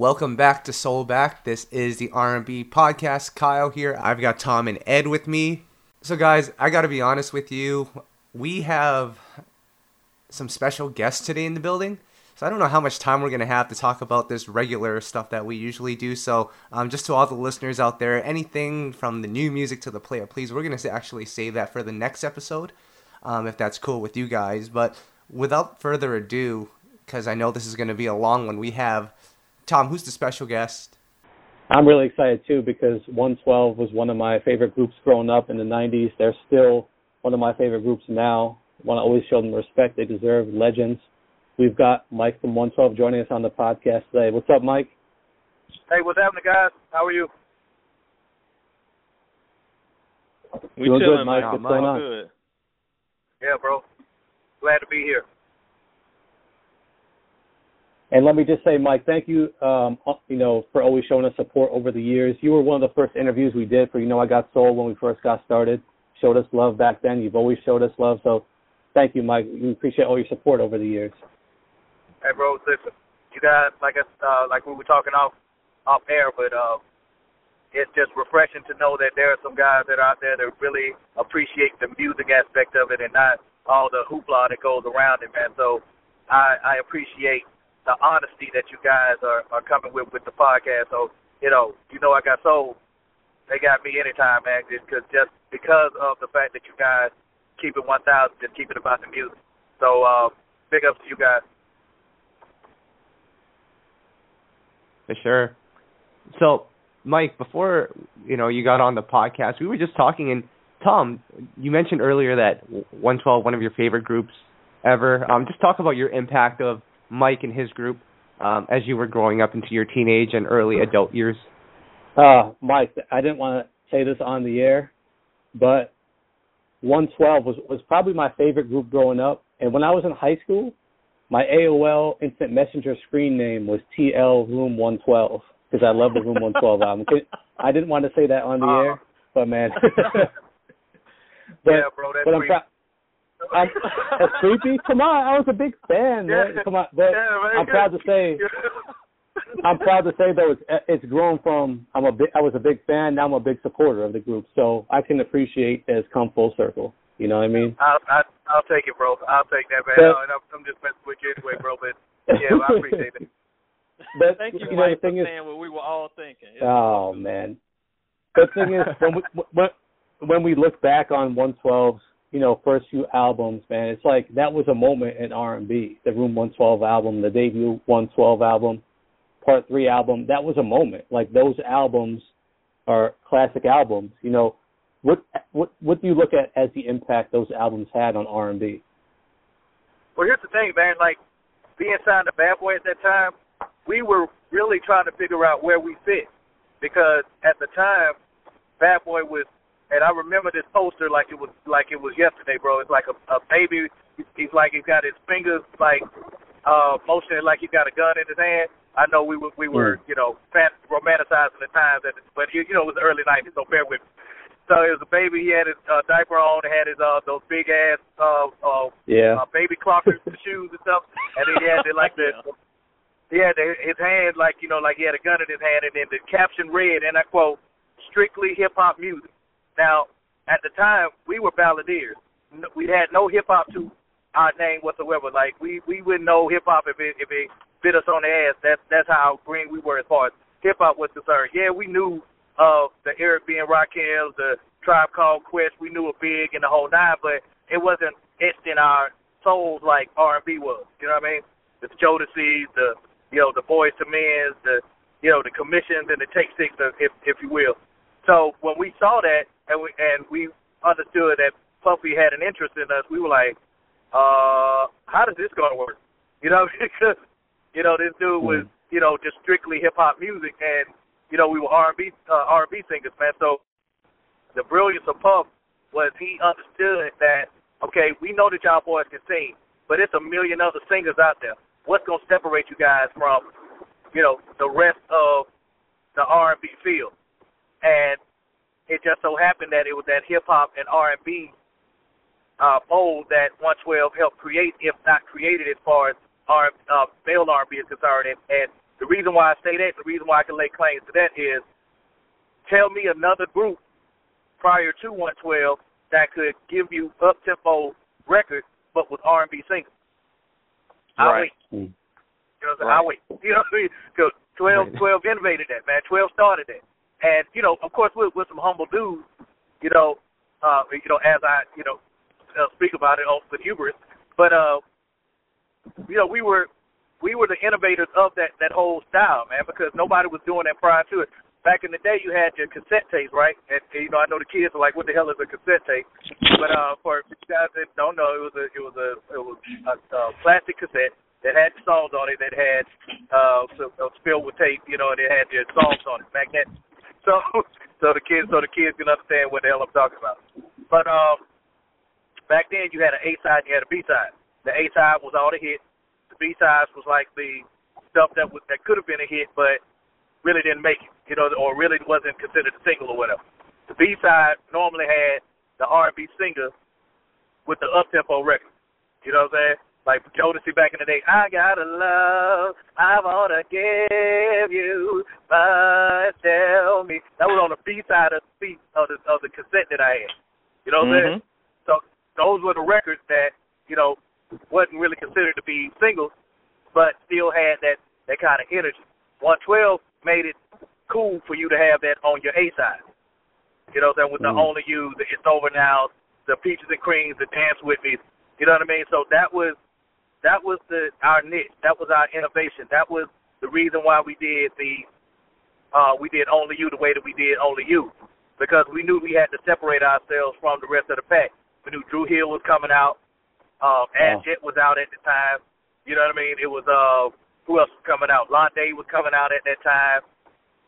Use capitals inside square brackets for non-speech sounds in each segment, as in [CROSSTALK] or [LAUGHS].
Welcome back to Soul Back. This is the R&B podcast. Kyle here. I've got Tom and Ed with me. So guys, I got to be honest with you. We have some special guests today in the building. So I don't know how much time we're going to have to talk about this regular stuff that we usually do. So um, just to all the listeners out there, anything from the new music to the player, please, we're going to actually save that for the next episode, um, if that's cool with you guys. But without further ado, because I know this is going to be a long one, we have Tom, who's the special guest? I'm really excited too because 112 was one of my favorite groups growing up in the 90s. They're still one of my favorite groups now. I want to always show them respect they deserve, legends. We've got Mike from 112 joining us on the podcast today. What's up, Mike? Hey, what's happening, guys? How are you? We Doing chilling, good, Mike. man. What's going on? Good. Yeah, bro. Glad to be here. And let me just say, Mike, thank you, um, you know, for always showing us support over the years. You were one of the first interviews we did for You Know I Got Soul when we first got started. Showed us love back then. You've always showed us love. So thank you, Mike. We appreciate all your support over the years. Hey, bro, listen. You guys, like us, uh, like we were talking off off air, but uh, it's just refreshing to know that there are some guys that are out there that really appreciate the music aspect of it and not all the hoopla that goes around it, man. So I, I appreciate the honesty that you guys are, are coming with with the podcast. So you know, you know, I got Soul. They got me anytime, man. Because just because of the fact that you guys keep it 1,000, just keep it about the music. So uh, big ups to you guys. For sure. So, Mike, before you know you got on the podcast, we were just talking, and Tom, you mentioned earlier that 112, one of your favorite groups ever. Um, just talk about your impact of Mike and his group um, as you were growing up into your teenage and early adult years. Uh, Mike, I didn't want to say this on the air, but 112 was was probably my favorite group growing up. And when I was in high school, my AOL Instant Messenger screen name was TL Room 112 because I love the Room 112 album. I didn't want to say that on the Uh, air, but man. [LAUGHS] but, yeah, bro, that's but I'm creepy. I'm, that's creepy. Come on, I was a big fan. Man. Yeah. Come on, but Yeah. I'm proud to say I'm proud to say though it's it's grown from I'm a big I was a big fan now I'm a big supporter of the group so I can appreciate that it's come full circle. You know what I mean? I'll, I, I'll take it, bro. I'll take that, man. But- Uh, and I'm, I'm just messing with you anyway, bro. But [LAUGHS] yeah, I appreciate it. But Thank you, you know the Mike, for is, saying what we were all thinking. It's oh man. The thing is when we [LAUGHS] when when we look back on 112's you know first few albums, man, it's like that was a moment in R&B. The Room 112 album, the debut 112 album, Part Three album, that was a moment. Like those albums are classic albums. You know, what what what do you look at as the impact those albums had on R&B? Well, here's the thing, man. Like being signed to Bad Boy at that time, we were really trying to figure out where we fit because at the time, Bad Boy was, and I remember this poster like it was like it was yesterday, bro. It's like a, a baby. He's like he's got his fingers like uh motioning like he's got a gun in his hand. I know we were we were you know fan, romanticizing the times, at, but you, you know it was the early '90s, so bear with me. So it was a baby. He had his uh, diaper on. Had his uh those big ass uh uh, Yeah. uh baby clockers, the shoes and stuff, and then he had the, like the he had the, his hand like you know like he had a gun in his hand, and then the caption read, and I quote, "Strictly hip hop music." Now at the time we were balladeers. We had no hip hop to our name whatsoever. Like we we wouldn't know hip hop if it if it bit us on the ass. That's that's how green we were as far as hip hop was concerned. Yeah, we knew of the Eric B and Rakim, the Tribe Called Quest. We knew of Big and the whole nine, but it wasn't etched in our souls like R and B was. You know what I mean? The Jodeci's, the you know the Boyz II Men's, the you know the Commissions and the Take Six, if if you will. So when we saw that and we and we understood that Puffy had an interest in us, we were like, uh, how does this gonna work? You know, [LAUGHS] because you know this dude was you know just strictly hip hop music, and you know we were R and B uh, R and B singers, man. So the brilliance of Puff was he understood that okay, we know that y'all boys can sing, but it's a million other singers out there. What's gonna separate you guys from you know the rest of the R and B field? And it just so happened that it was that hip hop and R and B uh, mold that 112 helped create, if not created, as far as R uh, male R and B is concerned. And, and the reason why I say that, the reason why I can lay claims to that is, tell me another group prior to 112 that could give you up tempo records, but with R&B singles. I Right. wait. Mm. You know, what I'm? Right. I wait. [LAUGHS] You know, what I mean? 'Cause 12, 12 innovated that, man. 12 started that. And, you know, of course, with, with some humble dudes, you know, uh, you know, as I, you know, uh, speak about it on with hubris, but, uh, you know, we were, we were the innovators of that, that whole style, man, because nobody was doing that prior to it. Back in the day, you had your cassette tapes, right? And, you know, I know the kids are like, "What the hell is a cassette tape?" But uh, for guys that don't know, it was a, it was a, it was a, a plastic cassette that had songs on it that had uh, so, uh filled with tape, you know, and it had their songs on it, magnetic. So, so the kids, so the kids can understand what the hell I'm talking about. But um, back then, you had an A side, and you had a B side. The A side was all the hits. The B sides was like the stuff that was that could have been a hit, but really didn't make it, you know, or really wasn't considered a single or whatever. The B side normally had the R&B singer with the up tempo record. You know what I'm saying? Like Jodeci back in the day, I got a love I wanna give you, but tell me. That was on the B side of the of the of the cassette that I had. You know what I'm saying? So those were the records that you know wasn't really considered to be singles, but still had that that kind of energy. 112 made it cool for you to have that on your A side. You know, that with the Mm. only you, the It's Over Now, the Peaches and Creams, the Dance with Me. You know what I mean? So that was that was the our niche. That was our innovation. That was the reason why we did the uh we did Only You the way that we did Only You. Because we knew we had to separate ourselves from the rest of the pack. We knew Dru Hill was coming out. Um Wow. Jet was out at the time. You know what I mean? It was uh who else was coming out? Londe was coming out at that time.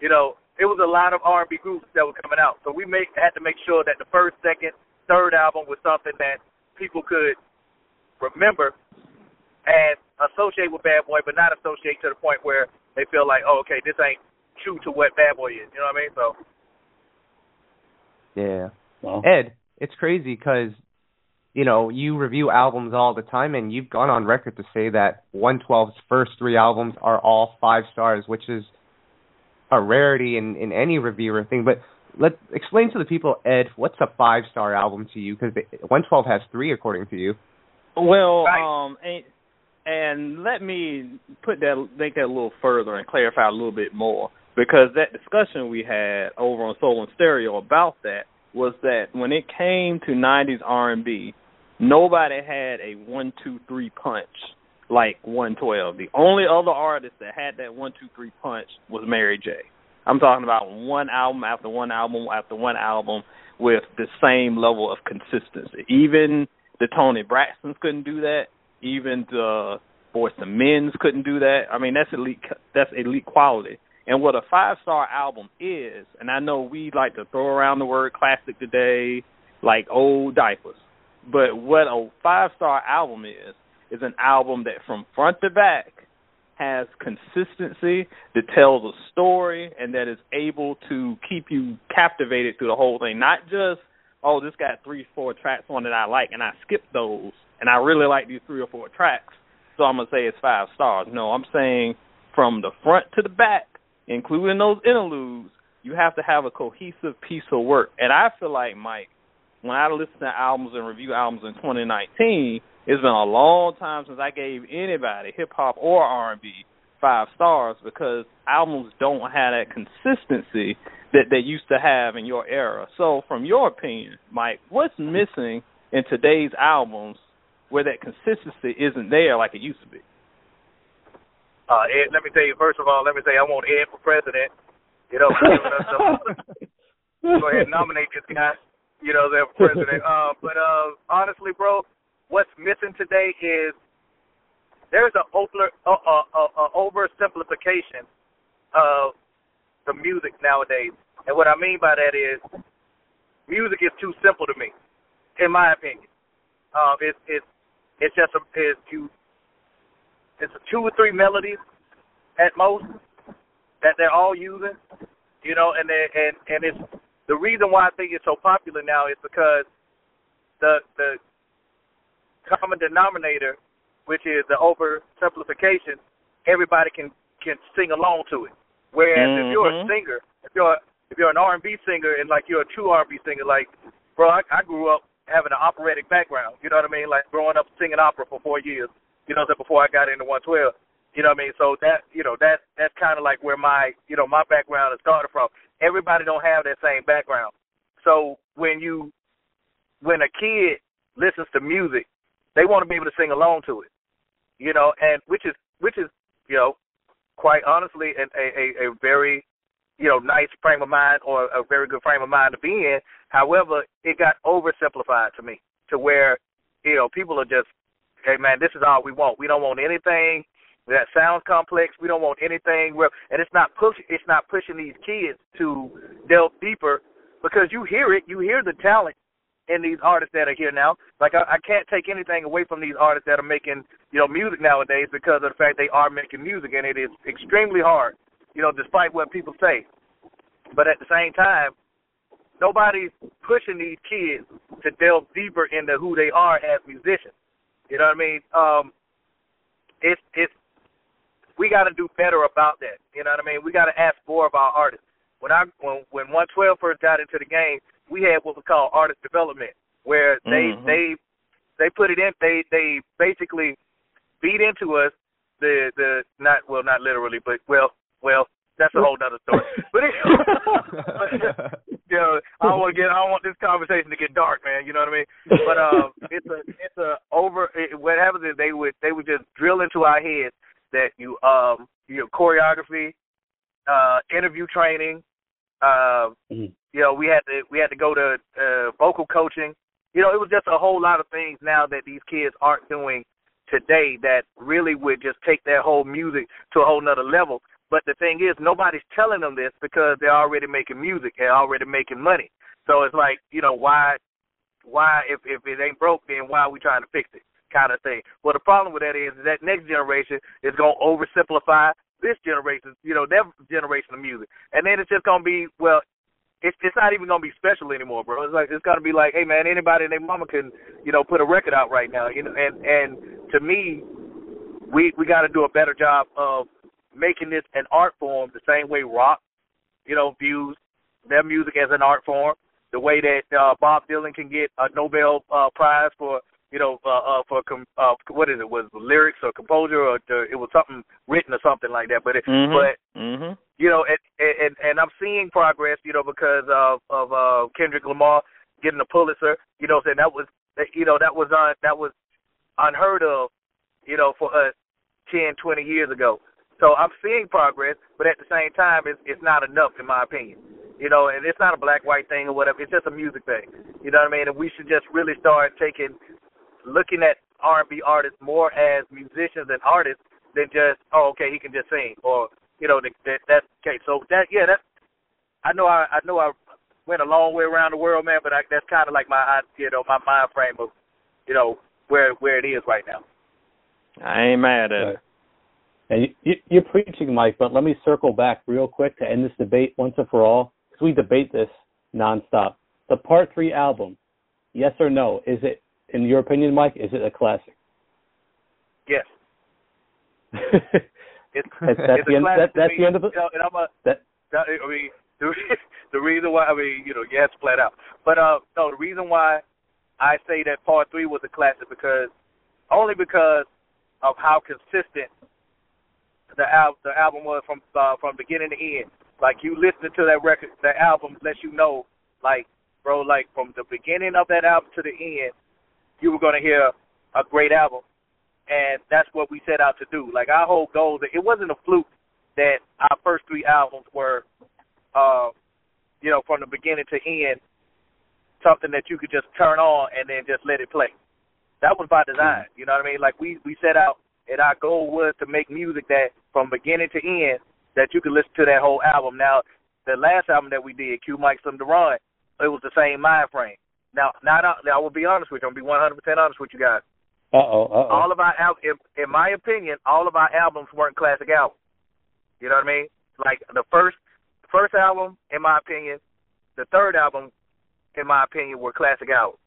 You know, it was a lot of R and B groups that were coming out. So we make had to make sure that the first, second, third album was something that people could remember and associate with Bad Boy, but not associate to the point where they feel like, oh, okay, this ain't true to what Bad Boy is. You know what I mean? So Yeah. Well, Ed, it's crazy because you know you review albums all the time, and you've gone on record to say that 112's first three albums are all five stars, which is a rarity in in any reviewer thing. But let explain to the people, Ed, what's a five star album to you? Because 112 has three, according to you. Well, Right. um, and, let me put that make that a little further and clarify a little bit more because that discussion we had over on Soul and Stereo about that was that when it came to '90s R&B, nobody had a one, two, three punch like 112. The only other artist that had that one, two, three punch was Mary J. I'm talking about one album after one album after one album with the same level of consistency. Even the Toni Braxtons couldn't do that. Even the Boyz II Men's couldn't do that. I mean, that's elite. That's elite quality. And what a five star album is, and I know we like to throw around the word classic today, like old diapers. But what a five star album is, is an album that from front to back has consistency, that tells a story, and that is able to keep you captivated through the whole thing. Not just, oh, this got three, four tracks on that I like, and I skip those, and I really like these three or four tracks, so I'm going to say it's five stars. No, I'm saying from the front to the back, including those interludes, you have to have a cohesive piece of work. And I feel like, Mike, when I listen to albums and review albums in 2019, it's been a long time since I gave anybody, hip hop or R&B, five stars because albums don't have that consistency that they used to have in your era. So, from your opinion, Mike, what's missing in today's albums where that consistency isn't there like it used to be? uh Ed, let me tell you first of all, let me say I want Ed for president. You know, giving us some- [LAUGHS] go ahead and nominate this guy. You know, their president. [LAUGHS] Uh, but uh, honestly, bro, what's missing today is there's an over uh, uh, uh, uh, oversimplification of the music nowadays, and what I mean by that is music is too simple to me, in my opinion. Um, it's it's it's just a, it's you it's a two or three melodies at most that they're all using, you know, and they and and it's the reason why I think it's so popular now is because the the common denominator, which is the oversimplification, everybody can can sing along to it. Whereas mm-hmm. if you're a singer, if you're if you're an R&B singer and like you're a true R&B singer, like bro, I, I grew up having an operatic background. You know what I mean? Like growing up singing opera for four years. You know, that before I got into 112. You know what I mean? So that you know that that's kind of like where my you know my background has started from. Everybody don't have that same background. So when you when a kid listens to music, they want to be able to sing along to it. You know, and which is which is you know quite honestly a a, a very you know nice frame of mind or a very good frame of mind to be in. However, it got oversimplified to me to where you know people are just hey man, this is all we want. We don't want anything that sounds complex. We don't want anything where, and it's not pushing. It's not pushing these kids to delve deeper because you hear it. You hear the talent in these artists that are here now. Like I, I can't take anything away from these artists that are making you know music nowadays because of the fact they are making music, and it is extremely hard. You know, despite what people say. But at the same time, nobody's pushing these kids to delve deeper into who they are as musicians. You know what I mean? Um, it's it's we got to do better about that. You know what I mean? We got to ask more of our artists. When I when when 112 first got into the game, we had what we call artist development, where they mm-hmm. they they put it in. They they basically beat into us the the not well not literally, but well well that's a whole other story. [LAUGHS] But, but [LAUGHS] you know, I don't want to get I don't want this conversation to get dark, man. You know what I mean? But um, it's a it's a over. It, what happens is they would they would just drill into our heads that you um you know choreography, uh, interview training, uh, mm-hmm. you know we had to we had to go to uh, vocal coaching. You know it was just a whole lot of things now that these kids aren't doing today that really would just take their whole music to a whole nother level. But the thing is, nobody's telling them this because they're already making music, they're already making money. So it's like, you know, why, why if if it ain't broke, then why are we trying to fix it? kind of thing. Well, the problem with that is that next generation is to oversimplify this generation, you know, their generation of music, and then it's just to be well. It's it's not even gonna be special anymore, bro. It's like it's gonna be like, hey man, anybody and their mama can, you know, put a record out right now, you know. And and to me, we we got to do a better job of making this an art form, the same way rock, you know, views their music as an art form, the way that uh, Bob Dylan can get a Nobel uh, Prize for you know, uh, uh, for com- uh, what is it? Was it lyrics or composure or to, it was something written or something like that. But it, mm-hmm. but mm-hmm. you know, and, and and I'm seeing progress, you know, because of of uh, Kendrick Lamar getting a Pulitzer. You know, saying that was you know that was un, that was unheard of, you know, for us ten, twenty years ago. So I'm seeing progress, but at the same time, it's it's not enough in my opinion. You know, and it's not a black white thing or whatever. It's just a music thing. You know what I mean? And we should just really start taking looking at R&B artists more as musicians and artists than just oh okay he can just sing or you know that, that that's okay so that yeah that I know I I know I went a long way around the world man but I, that's kind of like my you know my mind frame of you know where where it is right now. I ain't mad at right. it. And you, you're preaching, Mike, but let me circle back real quick to end this debate once and for all, because we debate this nonstop. The Part Three album, yes or no? Is it in your opinion, Mike, is it a classic? Yes. [LAUGHS] it's, that's, that's the end. That, that's the end of it. You know, and I'm a, that, that, I mean, [LAUGHS] the, the reason why I mean, you know, to flat out. But uh, no, the reason why I say that Part Three was a classic because only because of how consistent the album the album was from uh, from beginning to end. Like you listening to that record, that album lets you know, like, bro, like from the beginning of that album to the end, you were going to hear a great album. And that's what we set out to do. Like our whole goal, it wasn't a fluke that our first three albums were, uh, you know, from the beginning to end, something that you could just turn on and then just let it play. That was by design. You know what I mean? Like we we set out, and our goal was to make music that from beginning to end that you could listen to that whole album. Now, the last album that we did, Q Mike Slim Daron, it was the same mind frame. Now, not now, I will be honest with you. I'll be 100 percent honest with you guys. Uh oh. Uh. All of our al- in, in my opinion, all of our albums weren't classic albums. You know what I mean? Like the first first album, in my opinion, the third album, in my opinion, were classic albums.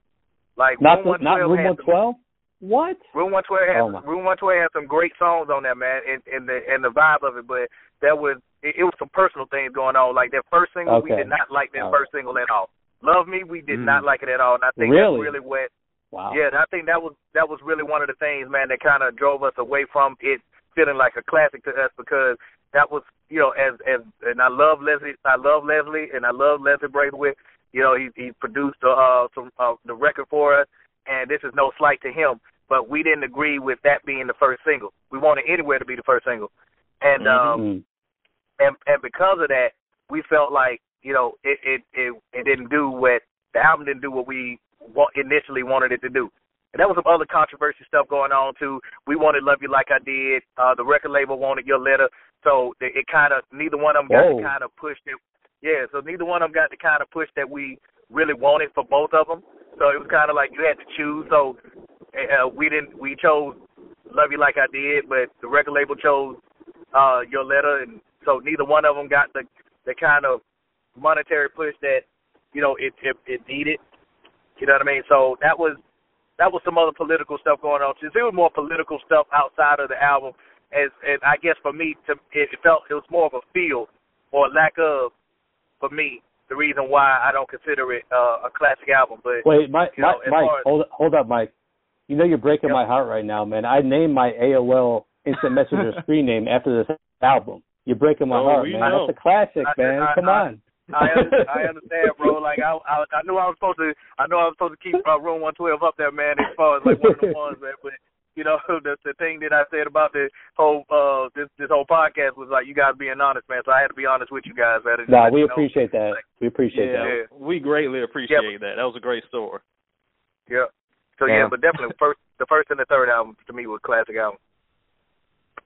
Like not the, not Room One Twelve. What? Room One Twelve has Oh. Room One Twelve has some great songs on that man, and, and the and the vibe of it. But that was it, it was some personal things going on. Like that first single, we did not like that All first single at all. Love Me, we did Mm. not like it at all. And I think Really? that's really what Wow. Yeah, and I think that was that was really one of the things, man, that kind of drove us away from it feeling like a classic to us because that was, you know, as as and I love Leslie, I love Leslie, and I love Leslie Brathwaite. You know, he he produced uh some uh, the record for us, and this is no slight to him, but we didn't agree with that being the first single. We wanted Anywhere to be the first single, and um Mm. and and because of that, we felt like you know it it it, it didn't do what the album didn't do what we initially wanted it to do. And there was some other controversy stuff going on too. We wanted "Love You Like I Did." Uh, the record label wanted "Your Letter," so it, it kind of neither one of them got Whoa. to kind of push it. Yeah, so neither one of them got the kind of push that we really wanted for both of them. So it was kind of like you had to choose. So uh, we didn't. We chose "Love You Like I Did," but the record label chose uh, "Your Letter," and so neither one of them got the the kind of monetary push that you know it it, it needed. You know what I mean? So that was that was some other political stuff going on. Since there was more political stuff outside of the album, as and I guess for me, to it, it felt it was more of a feel or lack of for me the reason why I don't consider it uh, a classic album. But Wait, Mike, You know, Mike, Mike hold hold up, Mike. You know you're breaking Yep. my heart right now, man. I named my AOL Instant Messenger [LAUGHS] screen name after this album. You're breaking my Oh, heart, man. know. That's a classic, I- man. I- Come I- on. I under- I [LAUGHS] understand, bro. Like I, I I knew I was supposed to I know I was supposed to keep uh, room one twelve up there, man. As far as like one of the ones, man. But you know [LAUGHS] the the thing that I said about the whole uh this this whole podcast was like you guys being honest, man. So I had to be honest with you guys. Man. No, we you know. appreciate that. We appreciate yeah, that. we greatly appreciate that. That was a great story. Yeah. So yeah, Yeah. but definitely first the first and the third album to me was classic album.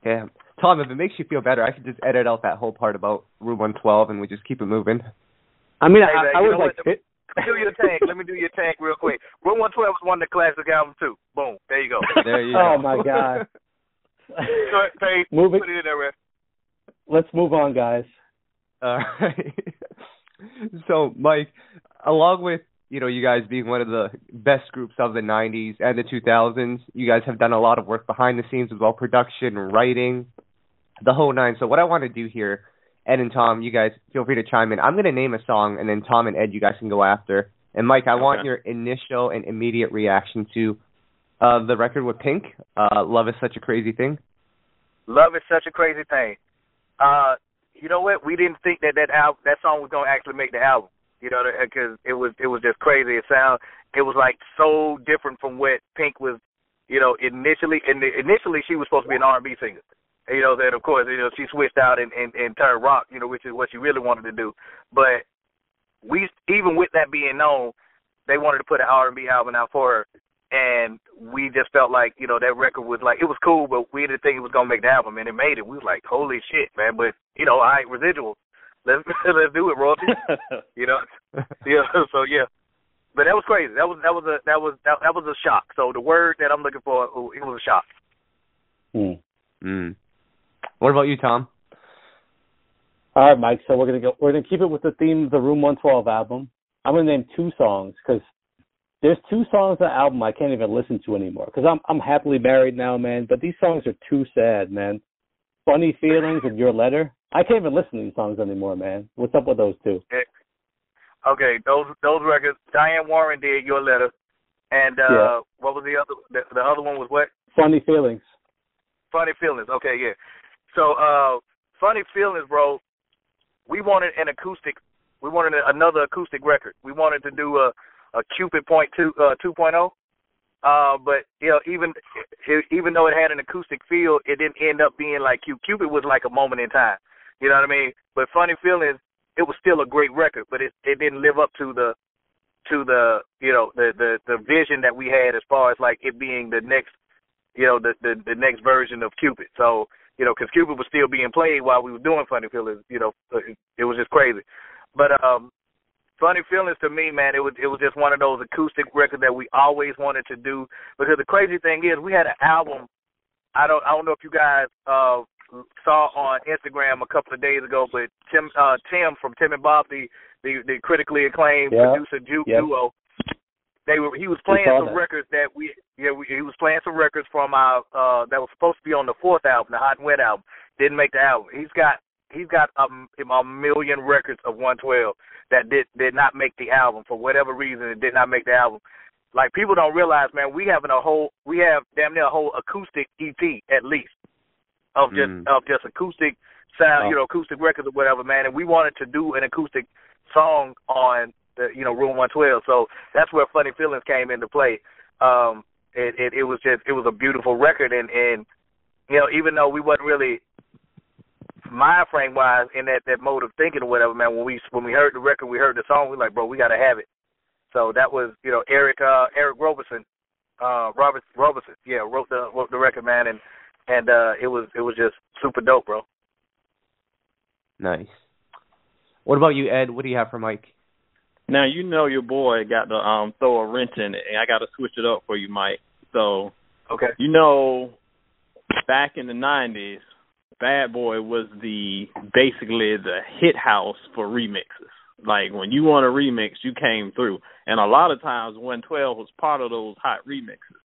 Yeah. Tom, if it makes you feel better, I could just edit out that whole part about Room 112 and we just keep it moving. I mean, Hey, I, man, I you was like, what? Fit- Let me do your tank. Let me do your tank real quick. Room one twelve was one of the classic albums too. Boom. There you go. [LAUGHS] There you go. Oh, go. my God. Go ahead, Paige. Moving. Put it in there, man. Let's move on, guys. All right. [LAUGHS] so, Mike, along with you know you guys being one of the best groups of the '90s and the 2000s, you guys have done a lot of work behind the scenes as well, production, writing, the whole nine. So, what I want to do here, Ed and Tom, you guys feel free to chime in. I'm going to name a song, and then Tom and Ed, you guys can go after. And Mike, I want your initial and immediate reaction to uh, the record with Pink. Uh, Love is such a crazy thing. Love is such a crazy thing. Uh, you know what? We didn't think that that al- that song was gonna actually make the album. You know, because it was it was just crazy. It sound it was like so different from what Pink was. You know, initially and initially she was supposed to be an R&B singer. And, you know, then of course you know she switched out and, and and turned rock. You know, which is what she really wanted to do. But we even with that being known, they wanted to put an R&B album out for her, and we just felt like you know that record was like it was cool, but we didn't think it was gonna make the album, and it made it. We was like, holy shit, man! But you know, all right, residuals, let's [LAUGHS] let's do it, royalty. [LAUGHS] you know, yeah. [LAUGHS] So yeah, but that was crazy. That was that was a that was that, that was a shock. So the word that I'm looking for, oh, it was a shock. Hmm. Mm. What about you, Tom? All right, Mike. So we're gonna go. We're gonna keep it with the theme of the Room 112 album. I'm gonna name two songs because there's two songs on the album I can't even listen to anymore because I'm I'm happily married now, man. But these songs are too sad, man. Funny feelings and your letter. I can't even listen to these songs anymore, man. What's up with those two? Okay, those those records. Diane Warren did your letter, and uh Yeah. what was the other? The, the other one was what? Funny feelings. Funny Feelings. Okay, yeah. So, uh, Funny Feelings, bro. We wanted an acoustic. We wanted another acoustic record. We wanted to do a a Cupid point two uh, two Uh, but you know, even even though it had an acoustic feel, it didn't end up being like Cupid. Cupid was like a moment in time. You know what I mean? But Funny Feelings, it was still a great record, but it it didn't live up to the to the you know the the the vision that we had as far as like it being the next you know the the, the next version of Cupid. So you know, because Cupid was still being played while we were doing Funny Feelings. You know, it, it was just crazy. But um, Funny Feelings to me, man, it was it was just one of those acoustic records that we always wanted to do. Because the crazy thing is, we had an album. I don't I don't know if you guys uh saw on Instagram a couple of days ago, but Tim uh Tim from Tim and Bob, the the, the critically acclaimed Yeah. producer du- Yeah. duo, they were he was playing some that. records that we yeah we, he was playing some records from our uh that was supposed to be on the fourth album, the Hot and Wet album. Didn't make the album. He's got he's got a, a million records of 112 that did did not make the album for whatever reason. It did not make the album. Like people don't realize, man, we having a whole we have damn near a whole acoustic EP at least of just Mm. of just acoustic sound, Wow. you know, acoustic records or whatever, man. And we wanted to do an acoustic song on you know Room 112. So that's where Funny Feelings came into play. Um, it, it it was just it was a beautiful record, and and you know even though we wasn't really mind frame wise in that that mode of thinking or whatever, man. When we when we heard the record, we heard the song, we like, bro, we gotta have it. So that was you know Eric uh Eric Robertson, uh Robert Robertson, yeah, wrote the wrote the record, man, and and uh it was it was just super dope, bro. Nice. What about you, Ed? What do you have for Mike? Now you know your boy got to um throw a wrench in it, and I got to switch it up for you, Mike. So Okay. you know, back in the '90s, Bad Boy was the basically the hit house for remixes. Like when you want a remix, you came through, and a lot of times 112 was part of those hot remixes.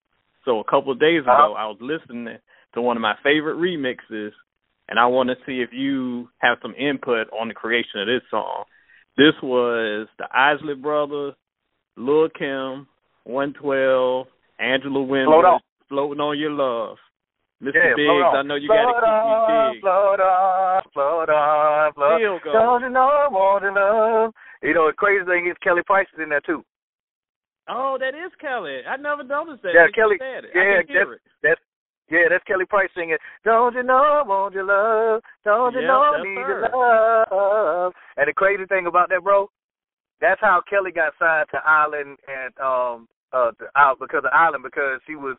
So a couple of days ago, I was listening to one of my favorite remixes, and I want to see if you have some input on the creation of this song. This was the Isley Brothers, Lil Kim, 112, Angela Float Floating on Your Love. Mr. Yeah, Biggs. I know you got to on, keep me big. Float on, float on, float. Go. Don't you know I want to love? You know the crazy thing is Kelly Price is in there too. Oh, that is Kelly. I never noticed that. Yeah, Kelly- said it. yeah, I can hear it. That's yeah, that's Kelly Price singing. Don't you know I want your love? Don't you Yep, know need her. your love? And the crazy thing about that, bro, that's how Kelly got signed to Island and um uh the out because of Island because she was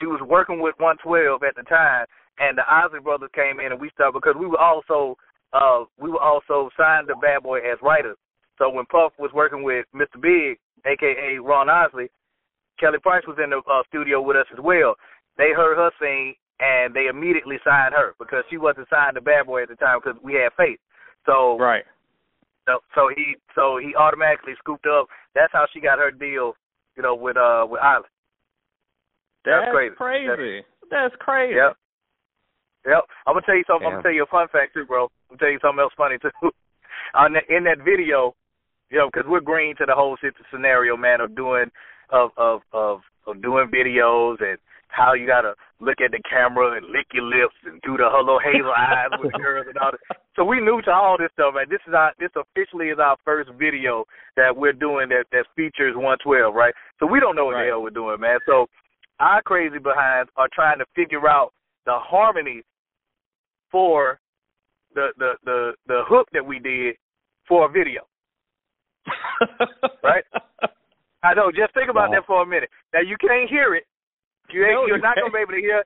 she was working with 112 at the time, and the Isley brothers came in and we started because we were also uh we were also signed to Bad Boy as writers. So when Puff was working with Mr. Big, aka Ron Isley, Kelly Price was in the uh, studio with us as well. They heard her sing and they immediately signed her because she wasn't signed to Bad Boy at the time because we had faith. So Right. so, so he so he automatically scooped up. That's how she got her deal, you know, with uh with Island. That's crazy. crazy. That's crazy. Yep. Yep. I'm gonna tell you something. I'm gonna tell you a fun fact too, bro. I'm gonna tell you something else funny too. [LAUGHS] On that, in that video, you know, because we're green to the whole scenario, man, of doing of of of of doing videos and how you gotta look at the camera and lick your lips and do the hello hazel eyes with [LAUGHS] girls and all that. So we new to all this stuff, man. This is our this officially is our first video that we're doing that that features 112, right? So we don't know what Right. the hell we're doing, man. So our crazy behinds are trying to figure out the harmonies for the the the the hook that we did for a video. [LAUGHS] Right? [LAUGHS] I know. Just think about Wow. that for a minute. Now you can't hear it. You ain't, No, you're you not gonna be able to hear.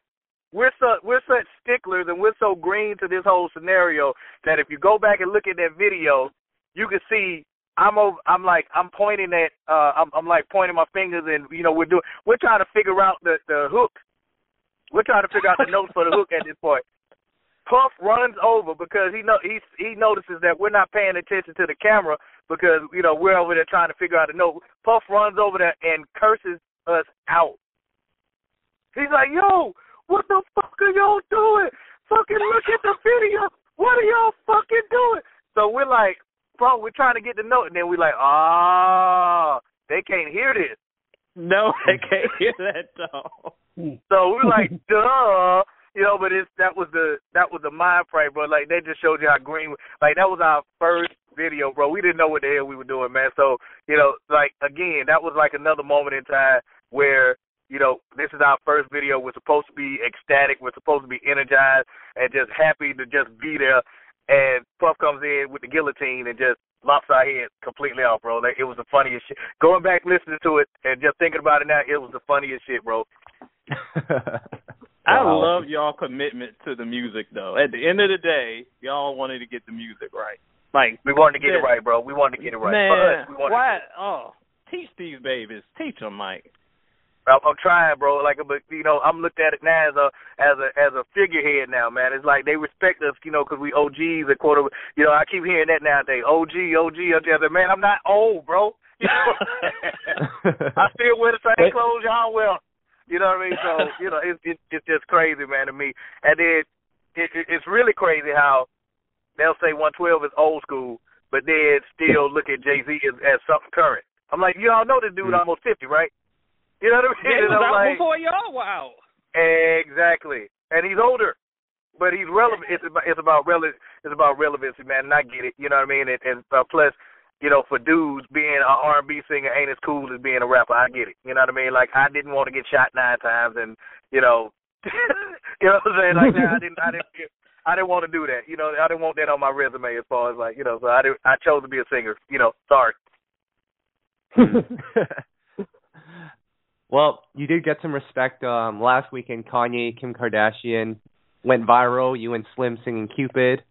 We're so we're such sticklers and we're so green to this whole scenario that if you go back and look at that video, you can see I'm over. I'm like I'm pointing at. Uh, I'm I'm like pointing my fingers and you know we're doing. We're trying to figure out the the hook. We're trying to figure out the [LAUGHS] notes for the hook at this point. Puff runs over because he know he he notices that we're not paying attention to the camera because you know we're over there trying to figure out the note. Puff runs over there and curses us out. He's like, "Yo, what the fuck are y'all doing? Fucking look at the video. What are y'all fucking doing?" So we're like, "Bro, we're trying to get the note," and then we're like, "Ah, they can't hear this." no, [LAUGHS] they can't hear that though. So we're like, [LAUGHS] duh, you know. But it's that was the that was the mind frame, bro. Like they just showed you how green. Like that was our first video, bro. We didn't know what the hell we were doing, man. So you know, like again, that was like another moment in time where you know this is our first video. We're supposed to be ecstatic. We're supposed to be energized and just happy to just be there. And Puff comes in with the guillotine and just lops our head completely off, bro. Like it was the funniest shit. Going back listening to it and just thinking about it now, it was the funniest shit, bro. I Wow. love y'all commitment to the music though. At the end of the day, y'all wanted to get the music right. Like We wanted to get it right, bro. We wanted to get it right. man, For us, we wanted why? Oh, teach these babies. Teach them, Mike. I'm, I'm trying, bro. Like, but you know, I'm looked at it now as a as a as a figurehead now, man. It's like they respect us, you know, because we OGs and quote. You know, I keep hearing that nowadays. OG, OG, OG. I said, man, I'm not old, bro. [LAUGHS] You know [LAUGHS] I still wear the same clothes y'all wear. You know what I mean? So [LAUGHS] you know, it's it, it's just crazy, man, to me. And then it, it, it's really crazy how they'll say 112 is old school, but then still look at Jay Z as, as something current. I'm like, you all know this dude mm-hmm. almost 50, right? You know what I mean? Yeah, he was out like, before y'all were out. Exactly, and he's older, but he's relevant. It's about it's about rele- it's about relevancy, man. And I get it. You know what I mean? And, and uh, plus, you know, for dudes being an R&B singer ain't as cool as being a rapper. I get it. You know what I mean? Like I didn't want to get shot nine times, and you know, [LAUGHS] you know what I'm saying? Like that, I didn't, I didn't, I didn't want to do that. You know, I didn't want that on my resume as far as like, you know, so I did, I chose to be a singer. You know, sorry. [LAUGHS] well, you did get some respect um last weekend. Kanye, Kim Kardashian went viral. You and Slim singing Cupid.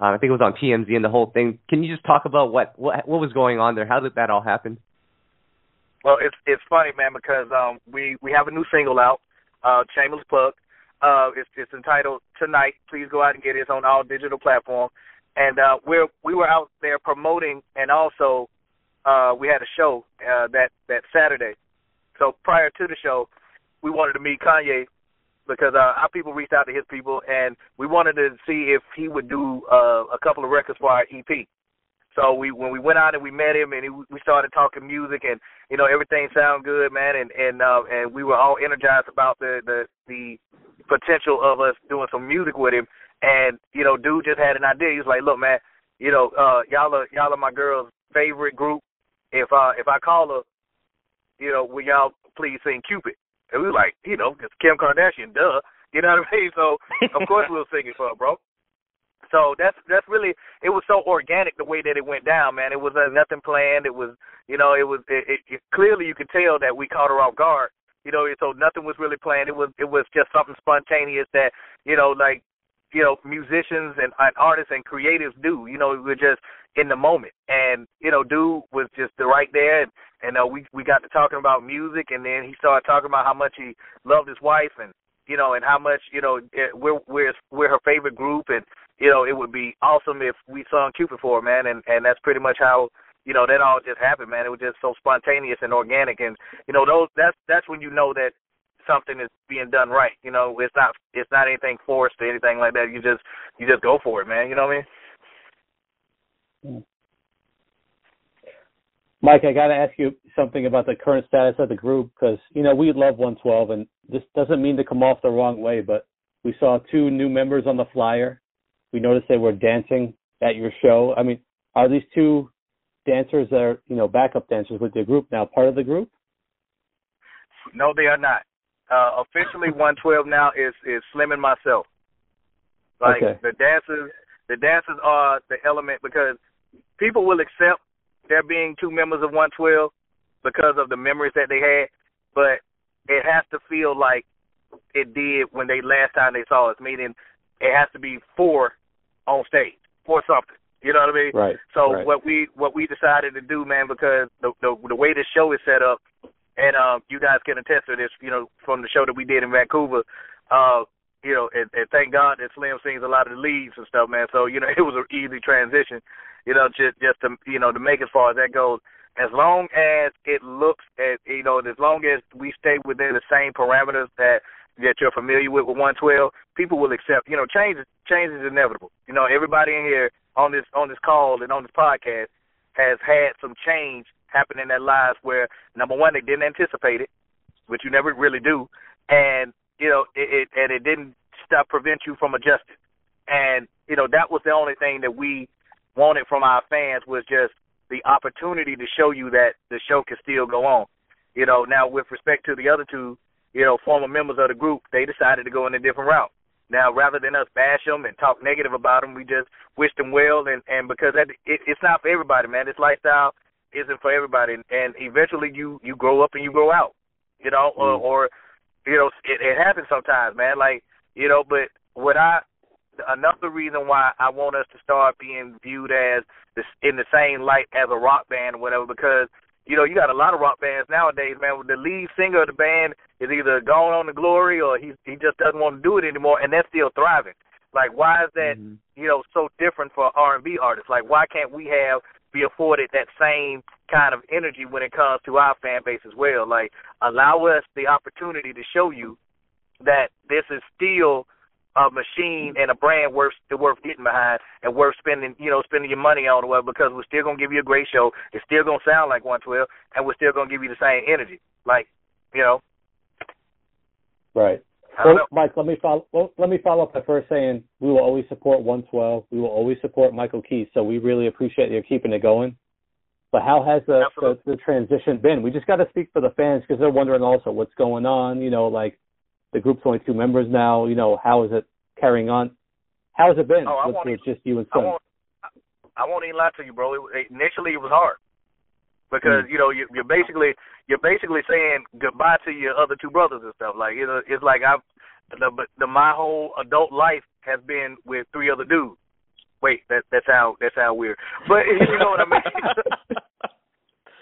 Uh, I think it was on TMZ and the whole thing. Can you just talk about what what what was going on there? How did that all happen? Well, it's it's funny, man, because um we we have a new single out, uh, Shameless Plug. Uh, it's it's entitled Tonight. Please go out and get it. It's on all digital platforms. And uh, we're we were out there promoting, and also uh, we had a show uh, that that Saturday. So prior to the show, we wanted to meet Kanye because uh, our people reached out to his people, and we wanted to see if he would do uh, a couple of records for our EP. So we when we went out and we met him and he, we started talking music and you know everything sounded good, man, and and uh, and we were all energized about the the the potential of us doing some music with him. And you know, dude just had an idea. He was like, "Look, man, you know, uh, y'all are y'all are my girl's favorite group. If uh if I call her, you know, will y'all please sing Cupid?" And we were like, you know, it's Kim Kardashian, duh. You know what I mean? [LAUGHS] So of course we'll sing it for her, bro. So that's that's really it was so organic the way that it went down, man. It was uh, nothing planned. It was you know it was it, it, it clearly you could tell that we caught her off guard. You know, so nothing was really planned. It was it was just something spontaneous that you know like you know musicians and, and artists and creatives do. You know, we were just in the moment, and you know, dude was just right there, and, and uh, we we got to talking about music, and then he started talking about how much he loved his wife, and you know, and how much you know we're we're we're her favorite group, and you know, it would be awesome if we sung Cupid for her, man, and and that's pretty much how you know that all just happened, man. It was just so spontaneous and organic, and you know those that's that's when you know that something is being done right. You know, it's not it's not anything forced or anything like that. You just you just go for it, man. You know what I mean? Hmm. Mike, I got to ask you something about the current status of the group because you know we love 112, and this doesn't mean to come off the wrong way, but we saw two new members on the flyer we noticed they were dancing at your show. I mean, are these two dancers that are, you know, backup dancers with the group now part of the group? No, they are not. Uh, officially, 112 now is is Slim and myself. Like okay. the dancers, the dancers are the element because people will accept there being two members of 112 because of the memories that they had, but it has to feel like it did when they last time they saw us. Meaning, it has to be four on stage for something. You know what I mean? Right. So right. what we what we decided to do, man, because the the, the way the show is set up, and um, you guys can attest to this, you know, from the show that we did in Vancouver. Uh, you know, and, and thank God that Slim sings a lot of the leads and stuff, man. So you know, [LAUGHS] it was an easy transition. You know, just just to you know to make as far as that goes. As long as it looks at you know, as long as we stay within the same parameters that that you're familiar with with 112, people will accept. You know, change change is inevitable. You know, everybody in here on this on this call and on this podcast has had some change happen in their lives where number one they didn't anticipate it, which you never really do, and you know it, it and it didn't stop prevent you from adjusting. And you know that was the only thing that we wanted from our fans was just the opportunity to show you that the show can still go on. You know, now with respect to the other two, you know, former members of the group, they decided to go in a different route. Now, rather than us bash them and talk negative about them, we just wish them well. And and because that, it, it's not for everybody, man. This lifestyle isn't for everybody. And, eventually, you you grow up and you grow out. You know, mm. or, or you know, it, it happens sometimes, man. Like you know, but what I another reason why I want us to start being viewed as this in the same light as a rock band or whatever, because you know, you got a lot of rock bands nowadays, man. The lead singer of the band is either gone on to glory or he he just doesn't want to do it anymore, and they're still thriving. Like, why is that Mhm. you know so different for R and B artists? Like, why can't we have be afforded that same kind of energy when it comes to our fan base as well? Like, allow us the opportunity to show you that this is still a machine and a brand worth worth getting behind and worth spending you know spending your money on well because we're still gonna give you a great show. It's still gonna sound like 112, and we're still gonna give you the same energy. Like, you know, Right. Well. Mike, let me follow. Well, let me follow up by first saying we will always support 112. We will always support Michael Keith. So we really appreciate you keeping it going. But how has the the, the transition been? We just got to speak for the fans because they're wondering also what's going on. You know, like the group's only two members now. You know, how is it carrying on? How has it been Oh, I with, won't with just you and I won't. I won't even lie to you, bro. It, initially, it was hard because mm. you know you, you're basically you're basically saying goodbye to your other two brothers and stuff. Like you know, it's like I've the, the my whole adult life has been with three other dudes. Wait, that that sound that sound weird, but [LAUGHS] you know what I mean. [LAUGHS]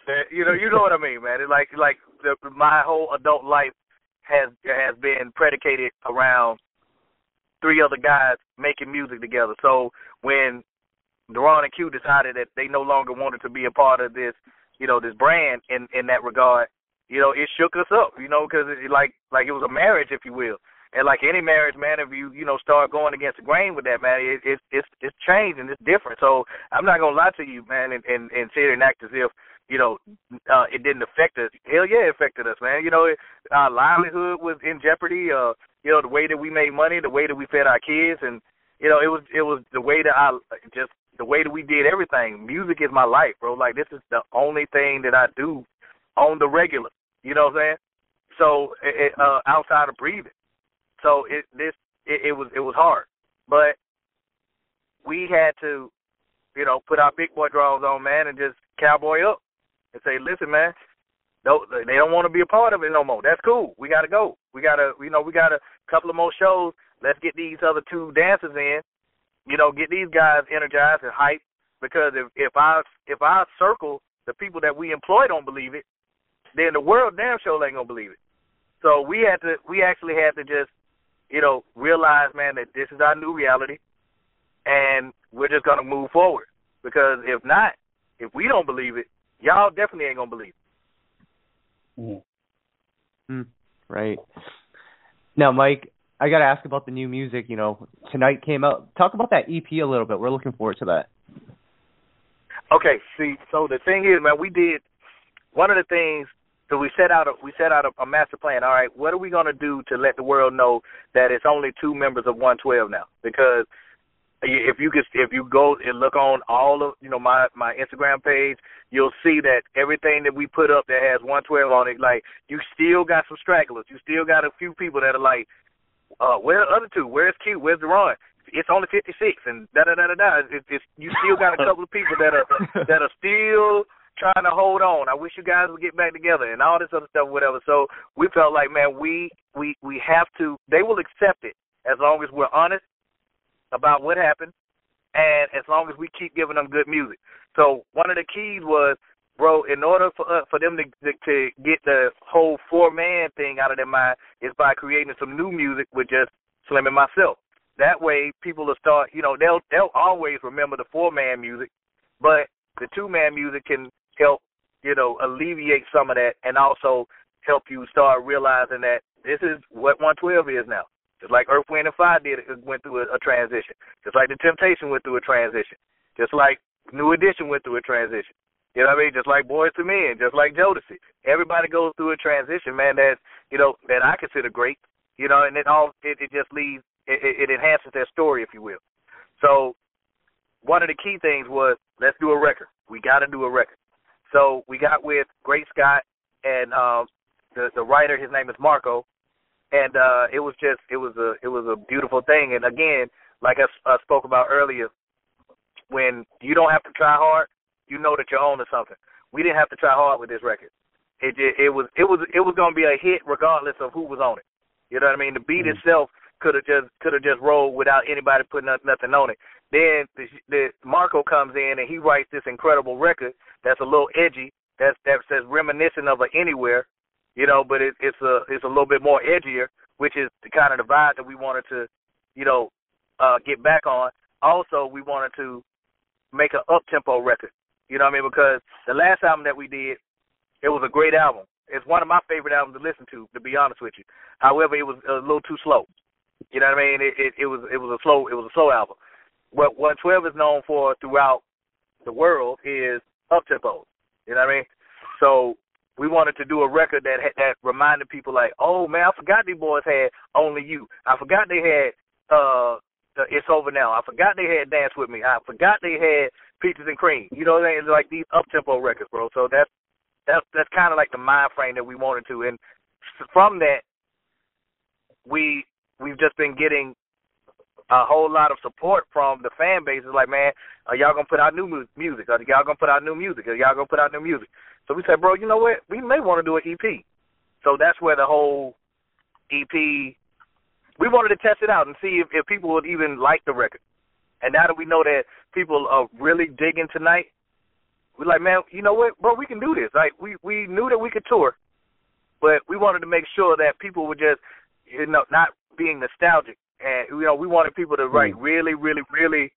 That- you know, you know what I mean, man. It's like like the, my whole adult life has has been predicated around three other guys making music together. So when Daron and Q decided that they no longer wanted to be a part of this, you know, this brand in in that regard, you know, it shook us up, you know, because it, like like it was a marriage, if you will. And like any marriage, man, if you you know start going against the grain with that, man, it, it it's it's changed and it's different. So I'm not gonna lie to you, man, and and, and sit and act as if you know uh, it didn't affect us. Hell yeah, it affected us, man. You know, it, our livelihood was in jeopardy. Uh, you know, the way that we made money, the way that we fed our kids, and you know, it was it was the way that I just the way that we did everything. Music is my life, bro. Like this is the only thing that I do on the regular. You know what I'm saying? So it, uh, outside of breathing. So it this it, it was it was hard, but we had to, you know, put our big boy draws on, man, and just cowboy up and say, listen, man, no, they don't want to be a part of it no more. That's cool. We got to go. We got to, you know, we got a couple of more shows. Let's get these other two dancers in. You know, get these guys energized and hyped. Because if if our if our circle, the people that we employ, don't believe it, then the world damn sure ain't gonna believe it. So we had to, we actually had to just, you know, realize, man, that this is our new reality, and we're just gonna move forward. Because if not, if we don't believe it, y'all definitely ain't gonna believe it. Mhm. Mm, right. Now, Mike, I got to ask about the new music. You know, tonight came out. Talk about that EP a little bit. We're looking forward to that. Okay, see, so the thing is, man, we did one of the things that we set out a we set out a, a master plan. All right, what are we gonna do to let the world know that it's only two members of 112 now? Because if you could, if you go and look on all of you know my my Instagram page, you'll see that everything that we put up that has 112 on it, like you still got some stragglers. You still got a few people that are like, uh, where are the other two? Where's Q? Where's Daron? It's only 56 and da da da da da. It's, it's you still got a [LAUGHS] couple of people that are that are still trying to hold on. I wish you guys would get back together and all this other stuff, whatever. So we felt like, man, we we we have to. They will accept it as long as we're honest about what happened, and as long as we keep giving them good music. So one of the keys was, bro, in order for uh, for them to to get the whole four man thing out of their mind is by creating some new music with just Slim and myself. That way, people will start. You know, they'll they'll always remember the four man music, but the two man music can help, you know, alleviate some of that, and also help you start realizing that this is what 112 is now. Just like Earth, Wind, and Fire did, it went through a, a transition. Just like the Temptation went through a transition. Just like New Edition went through a transition. You know what I mean? Just like Boyz II Men, just like Jodeci. Everybody goes through a transition, man. That you know that I consider great. You know, and it all it, it just leaves it, it enhances their story, if you will. So one of the key things was let's do a record. We got to do a record. So we got with Great Scott and um, the the writer. His name is Marco, and uh, it was just it was a it was a beautiful thing. And again, like I, I spoke about earlier, when you don't have to try hard, you know that you're on to something. We didn't have to try hard with this record. It it, it was it was it was going to be a hit regardless of who was on it. You know what I mean? The beat Mhm. itself could have just could have just rolled without anybody putting nothing, nothing on it. Then the, the Marco comes in and he writes this incredible record that's a little edgy. That's that says reminiscent of a anywhere, you know, but it, it's a it's a little bit more edgier, which is the kind of the vibe that we wanted to, you know, uh, get back on. Also, we wanted to make an up tempo record. You know what I mean? Because the last album that we did, it was a great album. It's one of my favorite albums to listen to, to be honest with you. However, it was a little too slow. You know what I mean? It, it, it was it was a slow it was a slow album. What what Twelve is known for throughout the world is up tempo. You know what I mean? So we wanted to do a record that that reminded people like, oh man, I forgot these boys had Only You. I forgot they had uh It's Over Now. I forgot they had Dance with Me. I forgot they had Peaches and Cream. You know? It's like these up tempo records, bro. So that's that's that's kind of like the mind frame that we wanted to, and from that, we we've just been getting a whole lot of support from the fan base. It's like, man, are y'all gonna put out new mu- music? Are y'all gonna put out new music? Are y'all gonna put out new music? So we said, bro, you know what? We may want to do an EP. So that's where the whole EP. We wanted to test it out and see if, if people would even like the record. And now that we know that people are really digging tonight, we're like, man, you know what, bro, we can do this. Like we we knew that we could tour, but we wanted to make sure that people were just, you know, not being nostalgic, and you know, we wanted people to like mm. really, really, really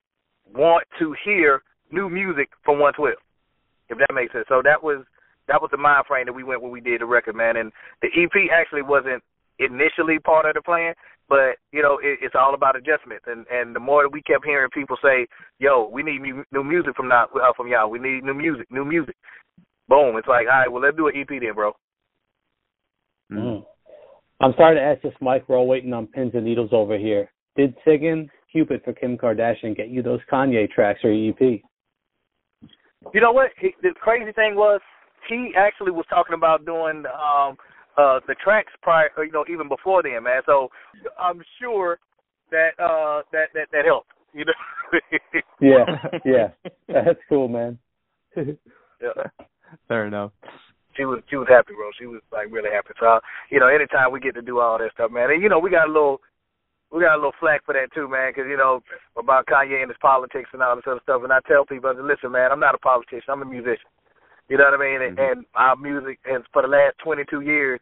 want to hear new music from 112, if that makes sense. So that was that was the mind frame that we went when we did the record, man. And the EP actually wasn't initially part of the plan, but you know it, it's all about adjustments. And and the more that we kept hearing people say, "Yo, we need new, new music from now uh, from y'all. We need new music, new music." Boom! It's like, all right, well, let's do an EP then, bro. Mm. I'm sorry to ask this, Mike. We're all waiting on pins and needles over here. Did Siggin Cupid for Kim Kardashian get you those Kanye tracks or EP? You know what? He, the crazy thing was, he actually was talking about doing um uh the tracks prior, you know, even before then, man. So I'm sure that uh that that that helped. You know. [LAUGHS] yeah, yeah, that's cool, man. yeah. Fair enough. She was she was happy, bro. She was like really happy. So you know, anytime we get to do all that stuff, man, and you know, we got a little we got a little flack for that too, man, because you know about Kanye and his politics and all this other stuff. And I tell people, I say, listen, man, I'm not a politician. I'm a musician. You know what I mean? Mm-hmm. And, and our music has for the last 22 years,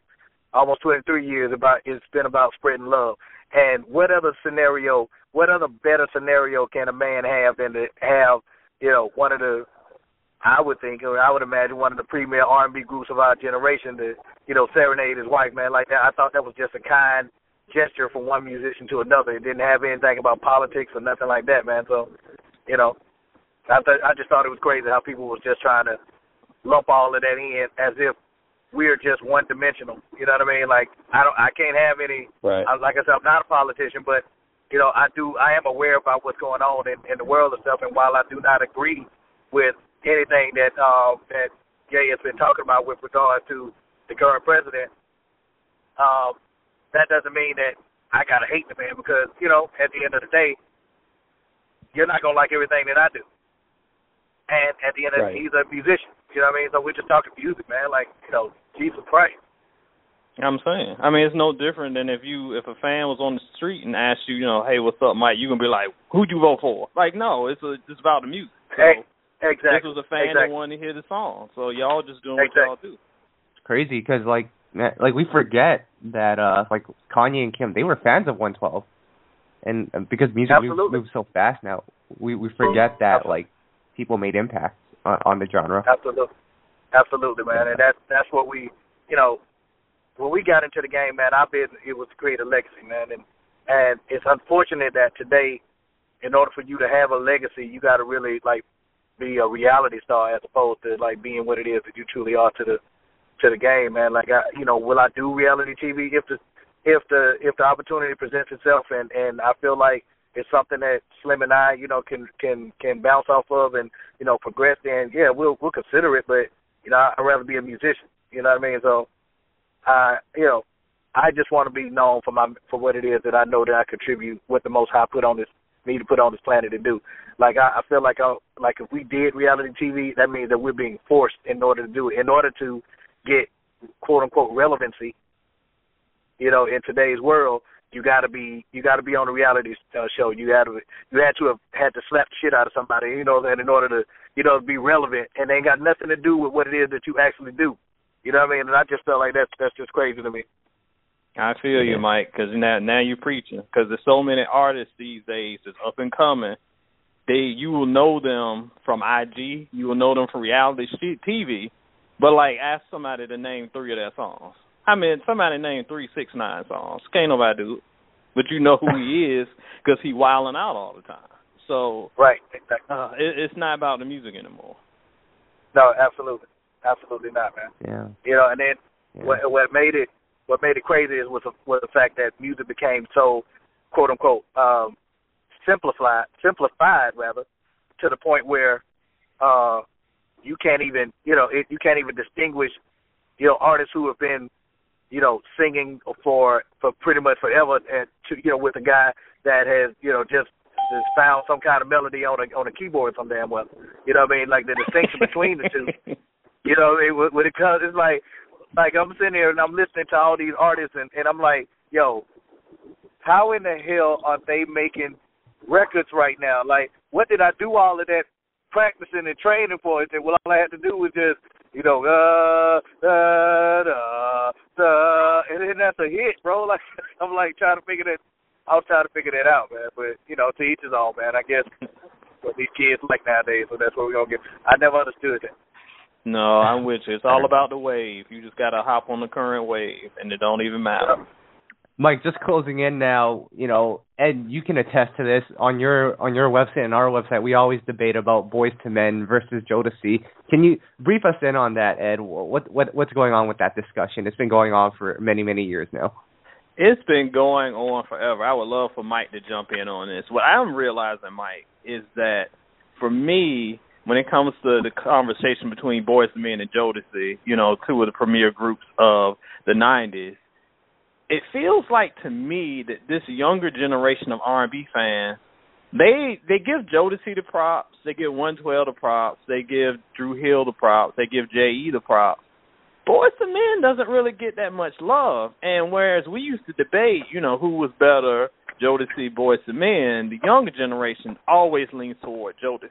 almost 23 years, about it's been about spreading love. And what other scenario, what other better scenario can a man have than to have, you know, one of the, I would think, or I would imagine, one of the premier R&B groups of our generation to, you know, serenade his wife, man, like that. I thought that was just a kind gesture from one musician to another. It didn't have anything about politics or nothing like that, man. So, you know, I th- I just thought it was crazy how people was just trying to lump all of that in as if we're just one dimensional. You know what I mean? Like I don't, I can't have any. Right. I, like I said, I'm not a politician, but you know, I do. I am aware about what's going on in, in the world and stuff. And while I do not agree with anything that uh, that Jay has been talking about with regard to the current president, um, that doesn't mean that I gotta hate the man because you know at the end of the day, you're not gonna like everything that I do. And at the end of the day, he's a musician. You know what I mean? So we're just talking music, man. Like you know, Jesus Christ. I'm saying. I mean, it's no different than if you if a fan was on the street and asked you, you know, hey, what's up, Mike? You gonna be like, who'd you vote for? Like, no, it's a, it's about the music. So hey, exactly. This was a fan exactly. that wanted to hear the song, so y'all just doing exactly. what y'all do. It's crazy because like like we forget that uh like Kanye and Kim they were fans of 112, and because music moves, moves so fast now, we we forget that like people made impacts on, on the genre. Absolutely, absolutely, man, and that's that's what we you know when we got into the game, man. Our business it was to create a legacy, man, and and it's unfortunate that today, in order for you to have a legacy, you got to really like be a reality star as opposed to like being what it is that you truly are to the to the game, man. Like I, you know, will I do reality TV if the if the if the opportunity presents itself, and and I feel like it's something that Slim and I, you know, can can can bounce off of and you know progress. Then yeah, we'll we'll consider it, but you know, I'd rather be a musician. You know what I mean? So, I you know, I just want to be known for my for what it is that I know that I contribute, what the Most High put on this me to put on this planet to do. Like I, I feel like I like if we did reality TV, that means that we're being forced in order to do it. In order to get quote unquote relevancy, you know, in today's world, you got to be you got to be on a reality uh, show. You had to you had to have had to slap the shit out of somebody, you know, that in order to you know be relevant, and they ain't got nothing to do with what it is that you actually do. You know what I mean? And I just felt like that's that's just crazy to me. I feel you, Mike, because now now you're preaching. Because there's so many artists these days that's up and coming. They you will know them from IG, you will know them from reality TV, but like ask somebody to name three of their songs. I mean, somebody named three six nine songs. Can't nobody do it, but you know who he [LAUGHS] is because he wilding out all the time. So right, exactly. Uh, it, it's not about the music anymore. No, absolutely, absolutely not, man. Yeah. You know, and then yeah. what what made it what made it crazy is was, was the fact that music became so quote unquote um simplified simplified rather to the point where uh you can't even you know it, you can't even distinguish you know artists who have been you know singing for for pretty much forever and to you know with a guy that has you know just just found some kind of melody on a on a keyboard some damn well you know what I mean like the distinction between the two [LAUGHS] you know what I mean, when it comes it's like like I'm sitting here and I'm listening to all these artists and and I'm like yo how in the hell are they making records right now. Like, what did I do all of that practicing and training for? And well, all I had to do was just, you know, uh, da, da, da, and then that's a hit, bro. [LAUGHS] Like, I'm like trying to figure that. I was trying to figure that out, man. But you know, to each his own, man. I guess [LAUGHS] what these kids like nowadays, so that's what we're gonna get. I never understood that. No, I'm with you. It's all [LAUGHS] about the wave. You just gotta hop on the current wave, and it don't even matter. Mike, just closing in now, you know, Ed, you can attest to this on your on your website and our website. We always debate about Boyz II Men versus Joe to Jodeci. Can you brief us in on that, Ed? What what what's going on with that discussion? It's been going on for many many years now. It's been going on forever. I would love for Mike to jump in on this. What I'm realizing, Mike, is that for me, when it comes to the conversation between Boyz II Men and Joe to Jodeci, you know, two of the premier groups of the '90s it feels like to me that this younger generation of R&B fans, they they give Jodeci the props, they give 112 the props, they give Dru Hill the props, they give J.E. the props. Boyz II Men doesn't really get that much love, and whereas we used to debate, you know, who was better, Jodeci, Boyz II Men, the younger generation always leans toward Jodeci.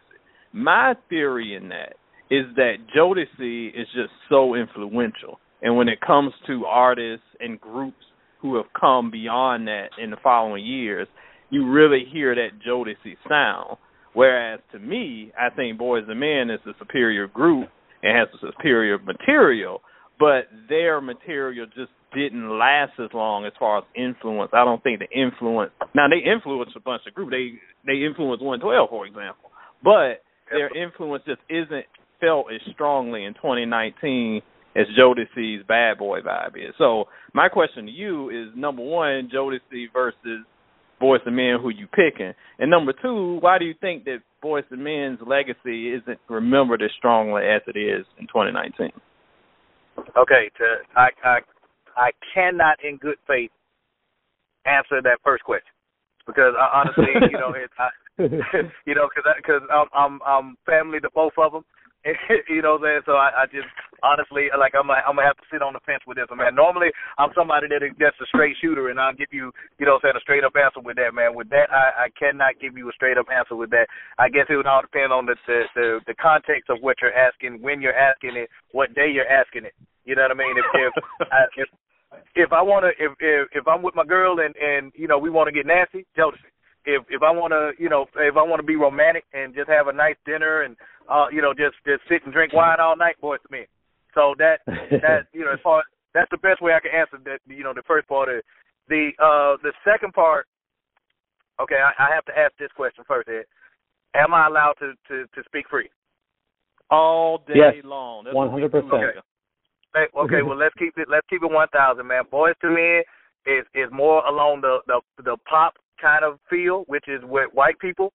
My theory in that is that Jodeci is just so influential, and when it comes to artists and groups who have come beyond that in the following years, you really hear that Jodeci sound. Whereas to me, I think Boys and Men is a superior group and has a superior material, but their material just didn't last as long as far as influence. I don't think the influence now they influenced a bunch of groups. They they influenced one twelve, for example. But their influence just isn't felt as strongly in twenty nineteen as Jodeci's bad boy vibe is. So my question to you is number one, Jodeci versus Boyz and Men, who you picking? And number two, why do you think that Boyz and Men's legacy isn't remembered as strongly as it is in 2019? Okay, to, I I I cannot in good faith answer that first question because I, honestly, [LAUGHS] you know, it, I, [LAUGHS] you know, because because I'm I'm I'm family to both of them, [LAUGHS] you know what I'm saying? So I, I just honestly like I'm I'm gonna have to sit on the fence with this man. Normally I'm somebody that that's a straight shooter and I'll give you you know saying a straight up answer with that man. With that I, I cannot give you a straight up answer with that. I guess it would all depend on the the, the the context of what you're asking, when you're asking it, what day you're asking it. You know what I mean? If if I, if if I wanna if if if I'm with my girl and and you know we want to get nasty, Jodeci if if I want to, you know, if I want to be romantic and just have a nice dinner and uh, you know, just just sit and drink wine all night, Boyz II Men. So that [LAUGHS] that you know, as far that's the best way I can answer that. You know, the first part of the uh the second part. Okay, I, I have to ask this question first. Ed. Am I allowed to to to speak free? All day yes, long. One hundred percent. Okay, okay well let's keep it let's keep it one thousand, man. Boyz II Men is is more along the the the pop kind of feel, which is with white people.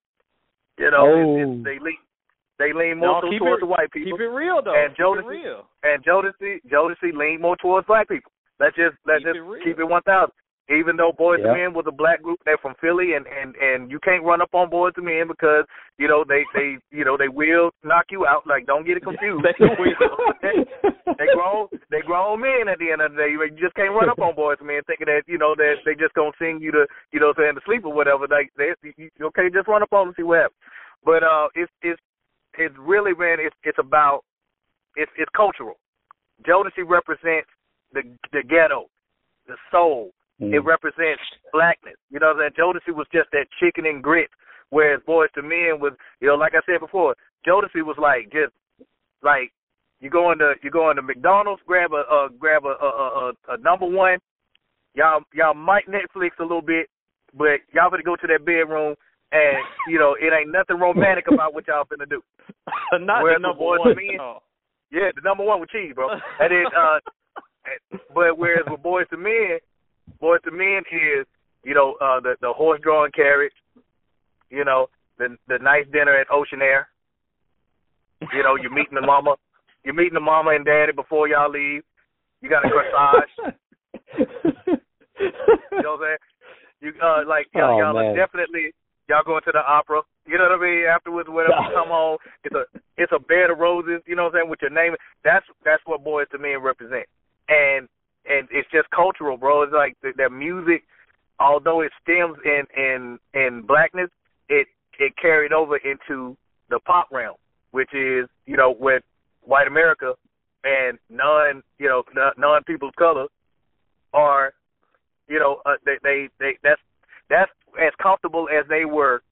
You know, oh. it's, it's, they lean they lean more no, towards it, the white people. Keep it real though. And keep Jodeci, it real. and Jodeci, Jodeci lean more towards black people. Let's just let's keep just it keep it one thousand. Even though Boys yep. to Men was a black group, they're from Philly, and and and you can't run up on Boyz II Men because you know they they you know they will knock you out. Like don't get it confused. [LAUGHS] they will. they, [LAUGHS] they grown they grown men at the end of the day. You just can't run up on Boyz II Men thinking that you know that they just gonna sing you to you know saying to sleep or whatever. Like they you, okay, just run up on them and see what happens. But uh, it's it's it's really man, it's it's about it's it's cultural. Jodeci represents the the ghetto, the soul, mm. it represents blackness. You know that Jodeci was just that chicken and grit, whereas Boyz II Men was, you know, like I said before, Jodeci was like just like you go into you go into McDonald's, grab a uh, grab a a, a a number one. Y'all y'all might Netflix a little bit, but y'all gonna go to that bedroom and you know it ain't nothing romantic about what y'all finna do. [LAUGHS] Not Whereas the number one. Men, oh. Yeah, the number one with cheese, bro. [LAUGHS] and then uh, but whereas with Boyz II Men, Boyz II Men is you know uh the the horse drawn carriage, you know the the nice dinner at Ocean Air. You know, you're meeting the mama you're meeting the mama and daddy before y'all leave. You got a corsage. [LAUGHS] you know what I'm saying? You uh like y'all, oh, y'all are definitely y'all going to the opera. You know what I mean? Afterwards, whenever you [LAUGHS] come home, it's a it's a bed of roses. You know what I'm saying? With your name, that's that's what Boyz II Men represent. And and it's just cultural, bro. It's like the, that music, although it stems in in in blackness, it it carried over into the pop realm, which is you know what white America and non you know non people of color are you know uh, they they they that's that's as comfortable as they were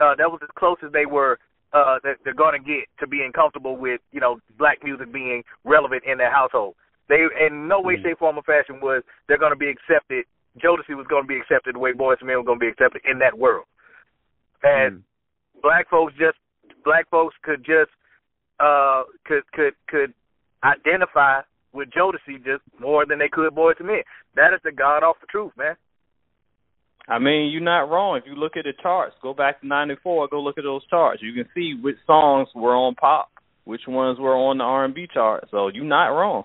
uh that was as close as they were uh that they're going to get to being comfortable with you know black music being relevant in their household they in no way mm. shape form or fashion was they're going to be accepted Jodeci was going to be accepted the way Boyz II Men were going to be accepted in that world and mm. black folks just black folks could just uh, could could could identify with Jodeci just more than they could Boyz II Men. That is the god awful truth, man. I mean, you're not wrong. If you look at the charts, go back to '94, go look at those charts. You can see which songs were on pop, which ones were on the R&B chart. So you're not wrong.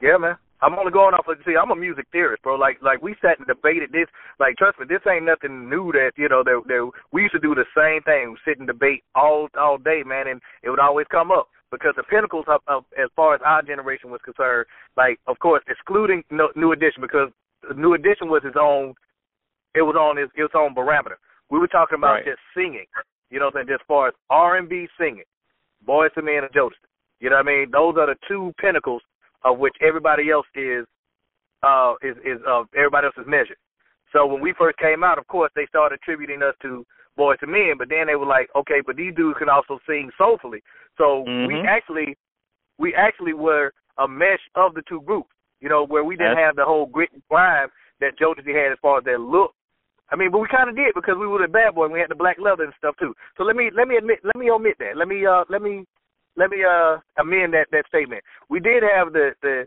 Yeah, man. I'm only going off of see. I'm a music theorist, bro. Like like we sat and debated this. Like trust me, this ain't nothing new. That you know that, that we used to do the same thing. Sit and debate all all day, man, and it would always come up because the pinnacles of, of as far as our generation was concerned. Like of course, excluding no, New Edition because New Edition was his own. It was on his its own barometer. We were talking about right. just singing. You know what I'm saying? As far as R and B singing, Boyz II Men and Jodeci. You know what I mean? Those are the two pinnacles of which everybody else is uh is is uh everybody else is measured. So when we first came out, of course, they started attributing us to Boyz II Men, but then they were like, okay, but these dudes can also sing soulfully. So mm-hmm. we actually we actually were a mesh of the two groups, you know, where we didn't have the whole grit and grime that Jodeci had as far as their look. I mean, but we kind of did because we were the bad boy and we had the black leather and stuff too. So let me let me admit let me omit that. Let me uh let me let me uh amend that that statement. We did have the the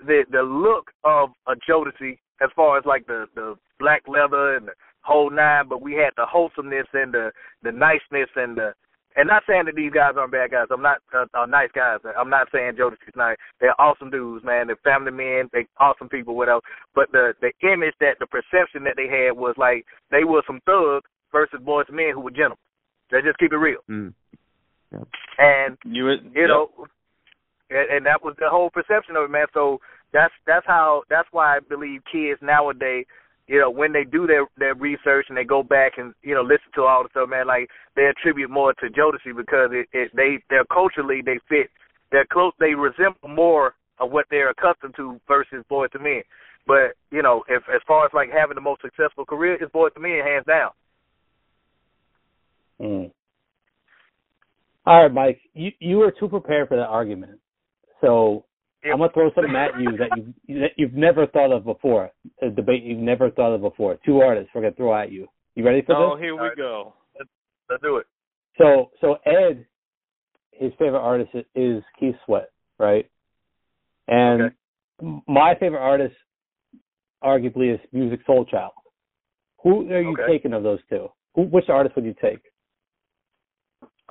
the the look of a Jodeci as far as like the the black leather and the whole nine, but we had the wholesomeness and the the niceness and the and not saying that these guys aren't bad guys. I'm not uh, uh, nice guys. I'm not saying Jodeci's nice. They're awesome dudes, man. They're family men. They awesome people, whatever. But the the image that the perception that they had was like they were some thugs versus Boyz II Men who were gentlemen. They just keep it real. Mm. And you, you yep. know, and, and that was the whole perception of it, man. So that's that's how that's why I believe kids nowadays, you know, when they do their their research and they go back and you know listen to all the stuff, man, like they attribute more to Jodeci because it, it they they're culturally they fit they're close they resemble more of what they're accustomed to versus Boyz II Men. But you know, if as far as like having the most successful career, it's Boyz II Men hands down. Mm. All right, Mike, you you were too prepared for that argument. So I'm gonna throw something at you that you that you've never thought of before. A debate you've never thought of before. Two artists we're gonna throw at you. You ready for oh, this? Oh, here we right. go. Let's, let's, do it. So so Ed, his favorite artist is Keith Sweat, right? And okay. my favorite artist, arguably, is Musiq Soulchild. Who are you okay. taking of those two? Who, which artist would you take?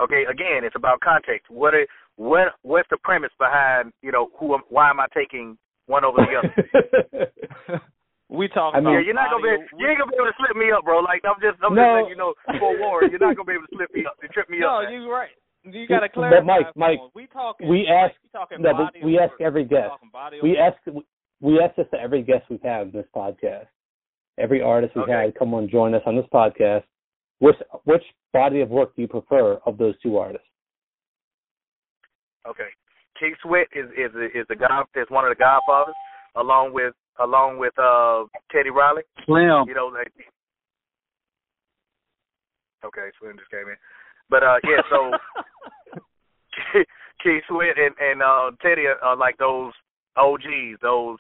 Okay, again, it's about context. What is, what what's the premise behind you know who why am I taking one over the other? [LAUGHS] we talk. I mean, yeah, you're not gonna be you ain't gonna be able to slip me up, bro. Like I'm just I'm no. just letting you know for war, you're not gonna be able to slip me up, to trip me no, up. No, you're right. You got to clarify. But Mike, Mike, we talking. We ask. no, we ask every guest. We ask. We ask this to every guest we've had in this podcast. Every artist we've okay. had come on join us on this podcast. Which which body of work do you prefer of those two artists? Okay, Keith Sweat is is is the god is one of the Godfathers, along with along with uh Teddy Riley. Slim. You know, like Okay, Slim just came in. But uh yeah, so [LAUGHS] Keith Sweat and, and uh Teddy are, are like those OGs, those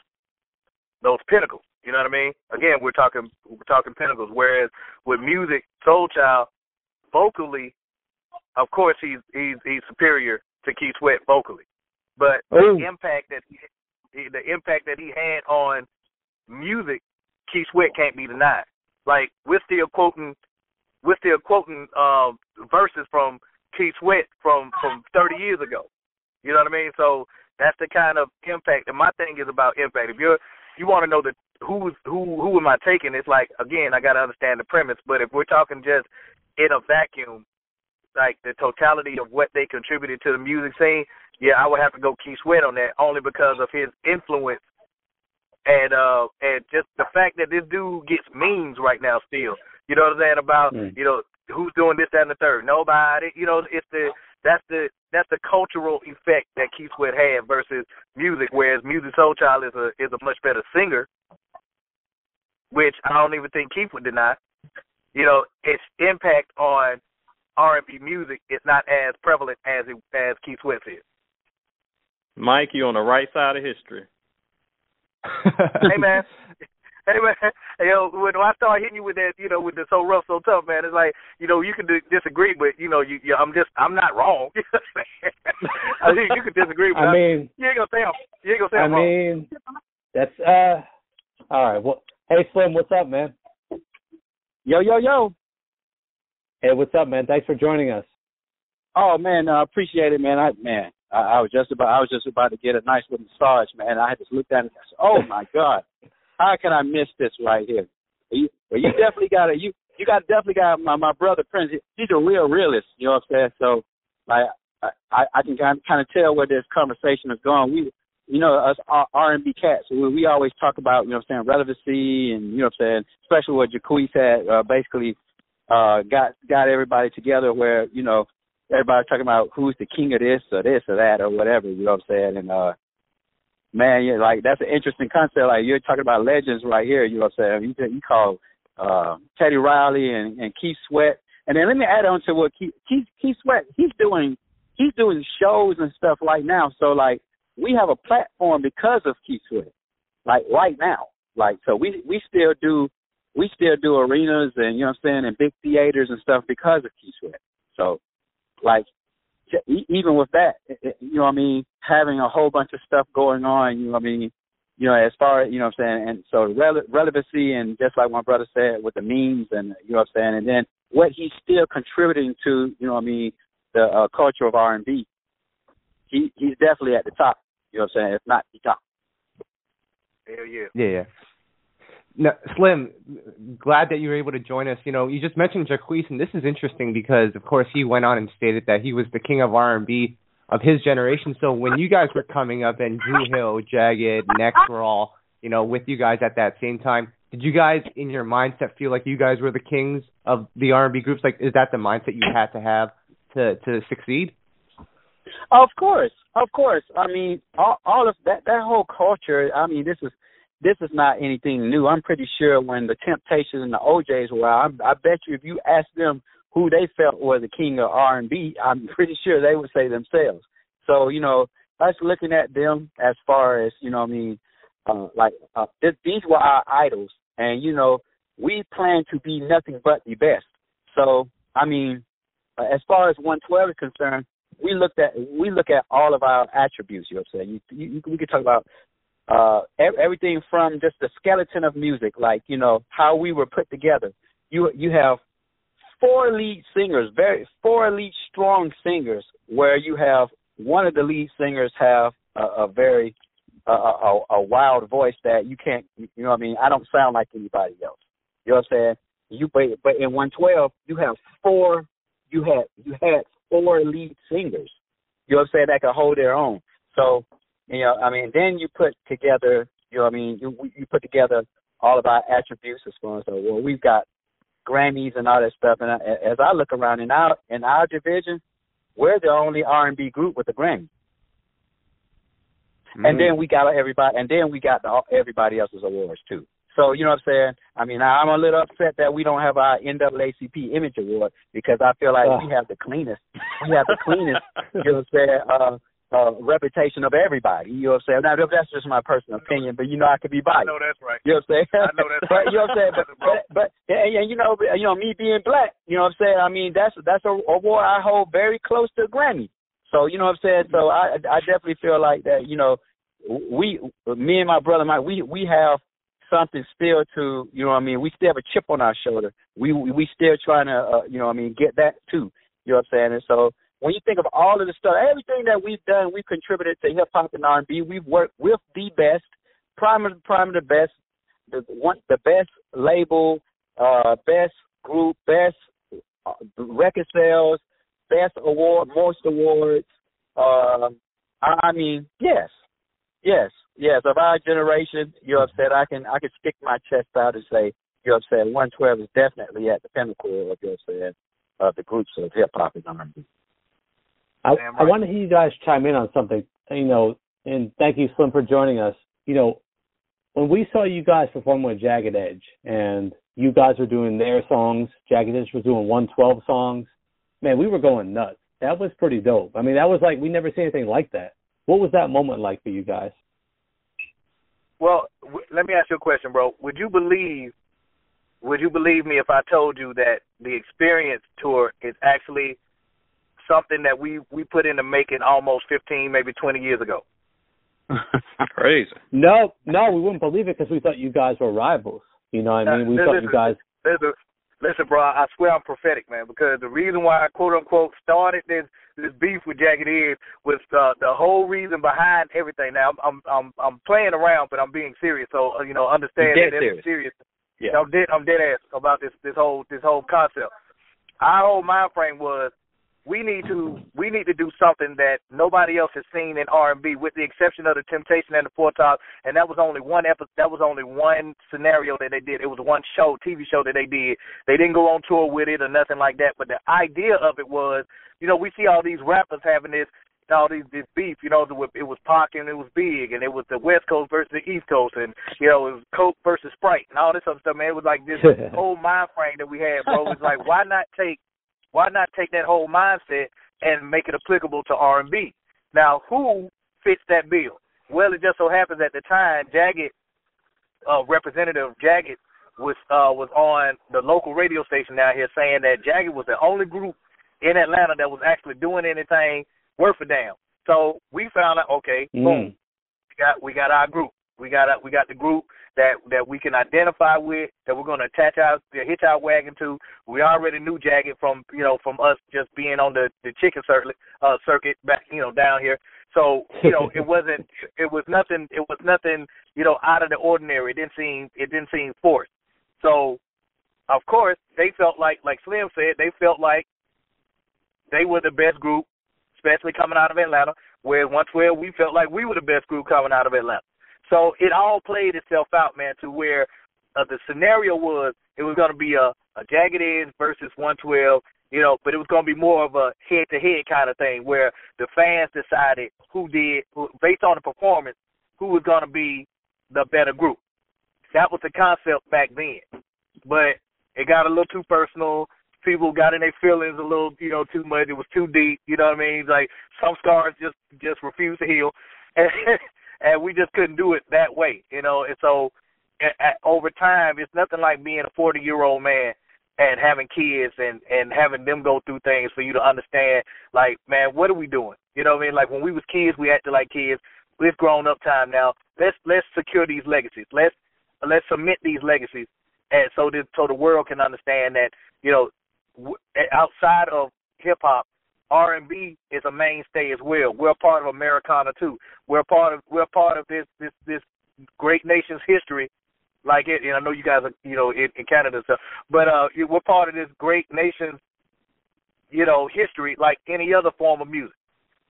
those pinnacles. You know what I mean? Again, we're talking we're talking pinnacles. Whereas with Musiq, Soul Child, vocally, of course he's he's he's superior to Keith Sweat vocally, but the impact that he, the impact that he had on music, Keith Sweat can't be denied. Like we're still quoting we're still quoting uh, verses from Keith Sweat from from 30 years ago. You know what I mean? So that's the kind of impact. And my thing is about impact. If you're you want to know the who's who who am I taking? It's like again, I got to understand the premise. But if we're talking just in a vacuum, like the totality of what they contributed to the music scene, yeah, I would have to go Keith Sweat on that only because of his influence and uh and just the fact that this dude gets memes right now still. You know what I'm saying about Mm. you know who's doing this, that, and the third. Nobody. You know, it's the that's the that's the cultural effect that Keith Sweat had versus Musiq. Whereas Musiq Soulchild is a is a much better singer, which I don't even think Keith would deny. You know, its impact on R&B music is not as prevalent as it, as Keith Sweat's is. Mike, you on the right side of history. [LAUGHS] hey man, hey man, hey, yo, when I start hitting you with that, you know, with the so rough, so tough, man, it's like, you know, you can d- disagree, but you know, you, you I'm just, I'm not wrong. [LAUGHS] I think you can disagree, but I mean, you ain't gonna say I'm, you ain't gonna say I I'm wrong. mean, that's uh. All right. Well, hey Slim, what's up, man? Yo, yo, yo. Hey, what's up, man? Thanks for joining us. Oh man, I appreciate it, man. I man, I, I was just about I was just about to get a nice little massage, man. I had to look at it and say, Oh my [LAUGHS] God. How can I miss this right here? You well, you definitely gotta you you got definitely got my my brother Prince. He's a real realist, you know what I'm saying? So like I I, I can kind of, tell where this conversation is going. We you know, us R R and B cats, we, we always talk about, you know what I'm saying, relevancy and you know what I'm saying, especially what Jacquees had uh, basically uh got got everybody together where, you know, everybody talking about who's the king of this or this or that or whatever, you know what I'm saying? And uh man, yeah, like that's an interesting concept. Like you're talking about legends right here, you know what I'm saying? You you call uh Teddy Riley and, and Keith Sweat. And then let me add on to what Keith Keith, Keith Sweat, he's doing he's doing shows and stuff right now. So like we have a platform because of Keith Sweat. Like right now. Like so we we still do we still do arenas and you know what I'm saying and big theaters and stuff because of Keith Sweat. So like j- even with that, it- it- you know what I mean, having a whole bunch of stuff going on, you know what I mean, you know, as far as, you know what I'm saying, and so rele- relevancy and just like my brother said with the memes and, you know what I'm saying, and then what he's still contributing to, you know what I mean, the uh, culture of R&B, he, he's definitely at the top, you know what I'm saying, if not the top. Hell yeah. Yeah, yeah. Slim, glad that you were able to join us. You know, you just mentioned Jacquees, and this is interesting because, of course, he went on and stated that he was the king of R&B of his generation. So when you guys were coming up, and Dru Hill, Jagged, Next were all, you know, with you guys at that same time, did you guys, in your mindset, feel like you guys were the kings of the R&B groups? Like, is that the mindset you had to have to to succeed? Of course, of course. I mean, all, all of that that whole culture. I mean, this is this is not anything new. I'm pretty sure when the Temptations and the O'Jays were out, I, I bet you if you ask them who they felt was the king of R&B, I'm [LAUGHS] pretty sure they would say themselves. So you know, us looking at them as far as you know, I mean, uh, like uh, th- these were our idols, and you know, we plan to be nothing but the best. So I mean, uh, as far as 112 is concerned, we looked at we look at all of our attributes. You know what I'm saying? You, you, we could talk about uh everything from just the skeleton of music, like you know how we were put together. You you have four lead singers, very four lead strong singers, where you have one of the lead singers have a, a very a, a, a wild voice that you can't. You know what I mean? I don't sound like anybody else. You know what I'm saying? You but but in 112 you have four. You had you had four lead singers. You know what I'm saying? That could hold their own. So, you know, I mean, then you put together, you know, I mean, you you put together all of our attributes as far as well. We've got Grammys and all that stuff. And I, as I look around in our in our division, we're the only R&B group with a Grammy. mm-hmm. and then we got everybody, and then we got the, everybody else's awards too. So you know what I'm saying? I mean, I'm a little upset that we don't have our NAACP Image Award because I feel like uh. we have the cleanest, we have the cleanest, you know what I'm saying, uh, reputation of everybody. You know what I'm saying? Now that's just my personal opinion, but you know I could be biased. I know that's right. You know what I'm saying? I know that's [LAUGHS] right. you know what I'm saying? [LAUGHS] But but, but and, and you know you know me being black, you know what I'm saying? I mean that's that's a award I hold very close to Grammy. So you know what I'm saying? So I I definitely feel like that. You know, we me and my brother Mike we we have something still to you know what I mean. We still have a chip on our shoulder. We we still trying to uh, you know what I mean get that too. You know what I'm saying? And so when you think of all of the stuff, everything that we've done, we've contributed to hip hop and R&B. We've worked with the best, prime of prime of the best, the one the best label, uh, best group, best uh, record sales, best award, most awards. Uh, I, mean, yes, yes, yes. Of our generation, you know, said I can I can stick my chest out and say, you know, said 112 is definitely at the pinnacle of you said of the groups of hip hop and R&B. I, right. I want to hear you guys chime in on something. You know, and thank you, Slim, for joining us. You know, when we saw you guys perform with Jagged Edge, and you guys were doing their songs, Jagged Edge was doing 112 songs. Man, we were going nuts. That was pretty dope. I mean, that was like we never seen anything like that. What was that moment like for you guys? Well, w- let me ask you a question, bro. Would you believe? Would you believe me if I told you that the Experience tour is actually something that we we put into making almost 15, maybe 20 years ago. [LAUGHS] Crazy. No, no, we wouldn't believe it because we thought you guys were rivals. You know what I mean? We thought you guys. Listen, listen, bro. I swear I'm prophetic, man. Because the reason why I quote unquote started this this beef with Jagged Edge was uh, the whole reason behind everything. Now I'm I'm I'm playing around, but I'm being serious. So uh, you know, understand that serious. serious. Yeah. I'm dead. I'm dead ass about this this whole this whole concept. Our whole mind frame was we need to we need to do something that nobody else has seen in R and B, with the exception of the Temptation and the Four Tops, and that was only one episode. That was only one scenario that they did. It was one show, TV show that they did. They didn't go on tour with it or nothing like that. But the idea of it was, you know, we see all these rappers having this all these this beef, you know, it was Pac and it was Big, and it was the West Coast versus the East Coast, and you know, it was Coke versus Sprite, and all this other stuff. Man, it was like this [LAUGHS] whole mind frame that we had, bro. It was like, why not take why not take that whole mindset and make it applicable to R&B? Now, who fits that bill? Well, it just so happens at the time, Jagged, uh, Representative of Jagged was uh, was on the local radio station down here saying that Jagged was the only group in Atlanta that was actually doing anything worth a damn. So we found out, okay, mm. boom, we got we got our group. We got a, we got the group that that we can identify with, that we're going to attach our the hitch our wagon to. We already knew Jagged from you know from us just being on the the chicken circuit uh, circuit back you know down here. So you know it wasn't [LAUGHS] it was nothing it was nothing you know out of the ordinary. It didn't seem it didn't seem forced. So of course they felt like like Slim said they felt like they were the best group, especially coming out of Atlanta. Whereas 112 we felt like we were the best group coming out of Atlanta. So it all played itself out, man, to where uh, the scenario was it was going to be a, a Jagged Edge versus 112, you know, but it was going to be more of a head to head kind of thing where the fans decided who did, who, based on the performance, who was going to be the better group. That was the concept back then. But it got a little too personal. People got in their feelings a little, you know, too much. It was too deep. You know what I mean? Like some scars just just refuse to heal. [LAUGHS] And and we just couldn't do it that way, you know. And so, at, at, over time, it's nothing like being a 40 year old man and having kids and and having them go through things for you to understand. Like, man, what are we doing? You know what I mean? Like when we was kids, we acted like kids. We've grown up time now. Let's let's secure these legacies. Let's let's submit these legacies, and so that so the world can understand that you know w- outside of hip hop, R and B is a mainstay as well. We're part of Americana too. We're part of we're part of this this this great nation's history. Like it, and I know you guys are you know in, in Canada and stuff, but uh, we're part of this great nation's you know history like any other form of music.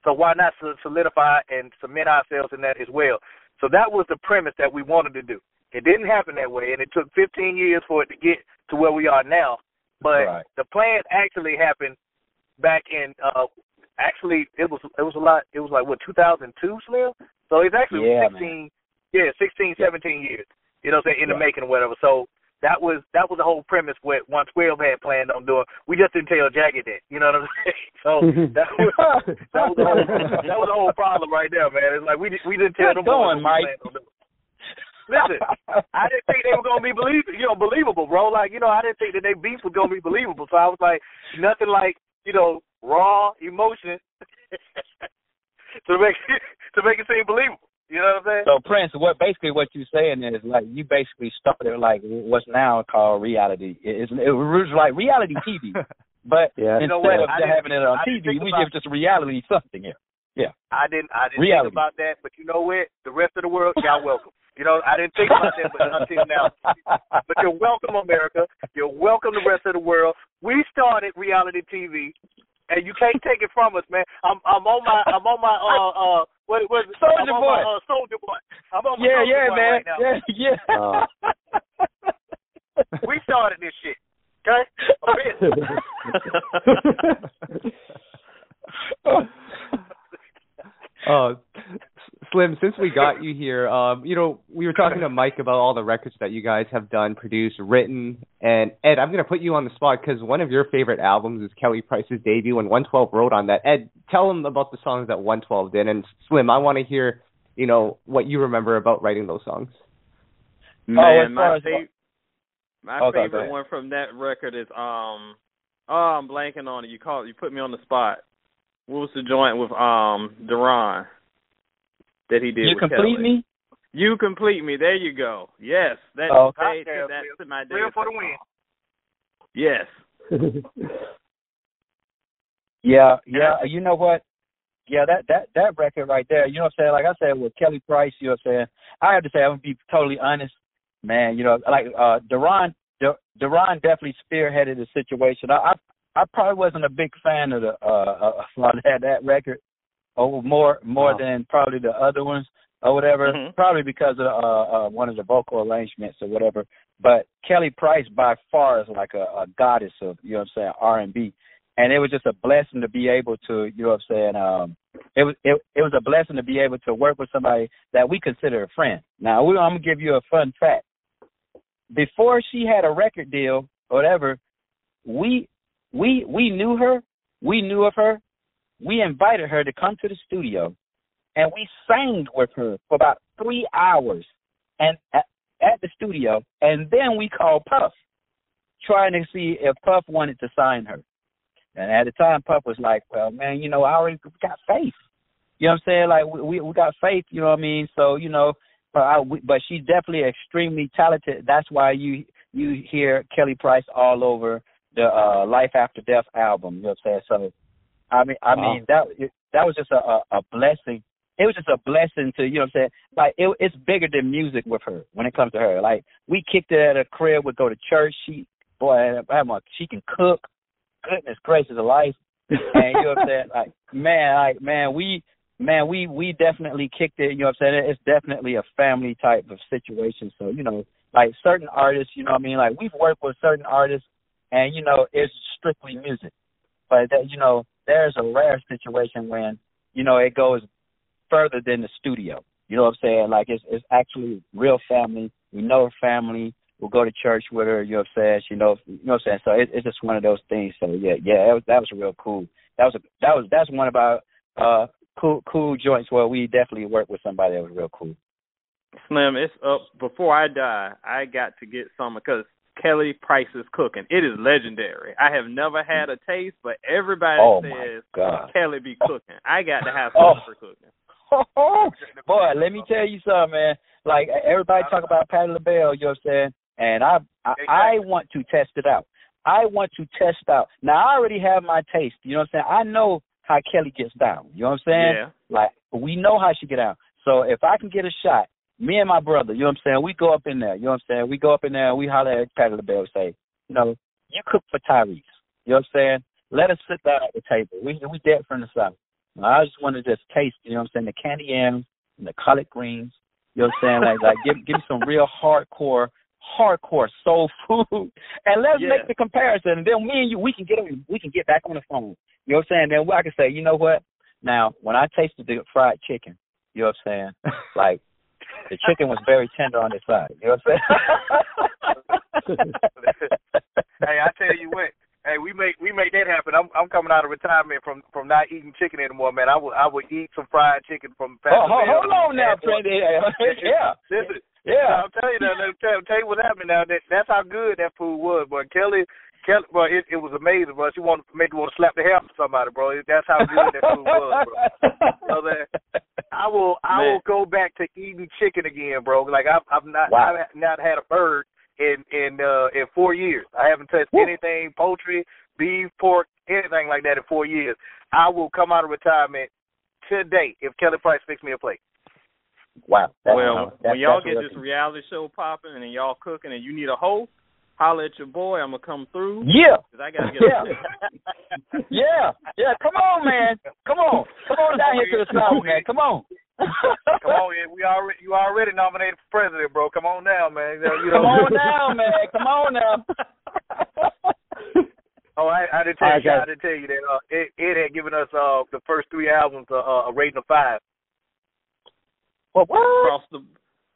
So why not solidify and submit ourselves in that as well? So that was the premise that we wanted to do. It didn't happen that way, and it took 15 years for it to get to where we are now. But right. the plan actually happened back in uh actually it was it was a lot it was like what 2002 Slim so it's actually Yeah, 16, yeah, 16, 17 years. You know, what I'm saying in the making or whatever. So that was that was the whole premise what 112 had planned on doing. We just didn't tell Jackie that. You know what I'm [LAUGHS] saying? So [LAUGHS] that was that was the whole that was the whole problem right there, man. It's like we we didn't tell Good them going, Mike. Listen, I didn't think they were gonna be believable, you know, believable, bro. Like, you know, I didn't think that they beef was gonna be believable. So I was like, nothing like, you know, raw emotion [LAUGHS] to make to make it seem believable. You know what I'm saying? So Prince, what basically what you're saying is like you basically started like what's now called reality. It's, it was like reality TV, [LAUGHS] but Yeah. You know instead what? of I didn't- having it on I TV, we give just reality something here. Yeah, I didn't I didn't Reality. think about that, but you know what? The rest of the world, y'all welcome. [LAUGHS] You know, I didn't think about that but until now. But you're welcome, America. You're welcome, the rest of the world. We started reality TV, and you can't take it from us, man. I'm I'm on my I'm on my uh uh what was it? Soldier boy. My, uh, soldier boy. I'm on my yeah, soldier yeah, boy man. right now. Yeah, yeah. Uh, [LAUGHS] We started this shit. Okay? Uh, [LAUGHS] [LAUGHS] Slim, since we got you here, um, you know, we were talking to Mike about all the records that you guys have done, produced, written, and Ed, I'm going to put you on the spot because one of your favorite albums is Kelly Price's debut, and 112 wrote on that. Ed, tell him about the songs that 112 did, and Slim, I want to hear, you know, what you remember about writing those songs. Man, as my far as- favorite, my Okay, go favorite ahead. one from that record is um, oh, I'm blanking on it. You called, you put me on the spot. What was the joint with um Daron that he did? You with complete Kelly? me? You complete me. There you go. Yes, that Oh, paid okay. that's to my day. Real for the win. Yes. [LAUGHS] Yeah, yeah. You know what? Yeah, that that that record right there. You know what I'm saying? Like I said with Kelly Price. You know what I'm saying? I have to say, I'm gonna be totally honest, man. You know, like uh, Daron, Du- Daron definitely spearheaded the situation. I, I I probably wasn't a big fan of the uh, uh [LAUGHS] that that record, or more more Wow. than probably the other ones or whatever. Mhm. Probably because of uh, uh one of the vocal arrangements or whatever. But Kelly Price by far is like a, a goddess of you know what I'm saying R and B and it was just a blessing to be able to you know what I'm saying um it was it, it was a blessing to be able to work with somebody that we consider a friend now we, i'm to give you a fun fact before she had a record deal or whatever we we we knew her we knew of her we invited her to come to the studio and we sang with her for about three hours and at, at the studio and then we called puff trying to see if puff wanted to sign her and at the time, Puff was like, "Well, man, you know, I already got faith. You know what I'm saying? Like we we, got faith. You know what I mean? So you know, but I, but she's definitely extremely talented. That's why you you hear Kelly Price all over the uh Life After Death album. You know what I'm saying? So, I mean, I Wow. mean that that was just a, a a blessing. It was just a blessing to you know what I'm saying. Like it, it's bigger than music with her when it comes to her. Like we kicked it at her crib, would go to church. She boy, I'm a, she can cook goodness gracious a life. And you know what I'm saying? Like man, like man, we man, we we definitely kicked it, you know what I'm saying? It's definitely a family type of situation. So, you know, like certain artists, you know what I mean, like we've worked with certain artists and, you know, it's strictly music. But that you know, there's a rare situation when, you know, it goes further than the studio. You know what I'm saying? Like it's it's actually real family. We know her family we'll go to church with her, you know what I'm saying? She knows you know what I'm saying? So it, it's just one of those things. So yeah, yeah, that was that was real cool. That was a that was that's one of our uh cool cool joints where we definitely worked with somebody that was real cool. Slim, it's up before I die. I got to get some because Kelly Price is cooking. It is legendary. I have never had a taste, but everybody Oh, says Kelly be cooking. I got to have Oh. some for cooking. Oh, [LAUGHS] Boy, let me tell you something, man. Like everybody talk about Patti LaBelle, you know what I'm saying? And I I, I want to test it out. I want to test out. Now I already have my taste, you know what I'm saying? I know how Kelly gets down. You know what I'm saying? Yeah. Like we know how she get down. So if I can get a shot, me and my brother, you know what I'm saying, we go up in there, you know what I'm saying? We go up in there and we holler at Patti LaBelle and say, you know, you cook for Tyrese. You know what I'm saying? Let us sit down at the table. We we dead from the south. I just want to just taste, you know what I'm saying, the candy yams and the collard greens. You know what I'm saying? Like like give give me some real hardcore hardcore soul food [LAUGHS] and let's Yeah. make the comparison and then me and you we can get on we can get back on the phone. You know what I'm saying? Then I can say, you know what? Now when I tasted the fried chicken, You know what I'm saying? [LAUGHS] Like the chicken was very tender on the side. You know what I'm saying? [LAUGHS] hey, I tell you what. Hey, we make we make that happen. I'm I'm coming out of retirement from from not eating chicken anymore, man. I will I will eat some fried chicken from. Oh, hold, hold on now, Fred. Yeah, listen. Yeah, I'll tell you that. Me tell, tell you what happened now. That that's how good that food was, But Kelly, Kelly, bro, it, it was amazing, bro. She wanted to make me want to slap the hell out of somebody, bro. That's how good that food was, bro. So that I will I Man. will go back to eating chicken again, bro. Like I've I've not Wow. I've not had a bird in in uh in four years. I haven't touched Woo. anything poultry, beef, pork, anything like that in four years. I will come out of retirement today if Kelly Price fix me a plate. Wow. That's, well, that's, when y'all that's get this reality show popping and y'all cooking and you need a host, holler at your boy. I'm gonna come through. Yeah. 'cause I gotta get. Yeah. [LAUGHS] yeah, yeah. Come on, man. Come on, come on down here to the south, man. Come on. Come on, yeah, we already you already nominated for president, bro. Come on now, man. You know, Come on now, man. Come on now. [LAUGHS] Oh, I, I didn't tell All you. I didn't tell you that. Uh, it, it had given us uh the first three albums uh, uh, a rating of five. Well, what? Across the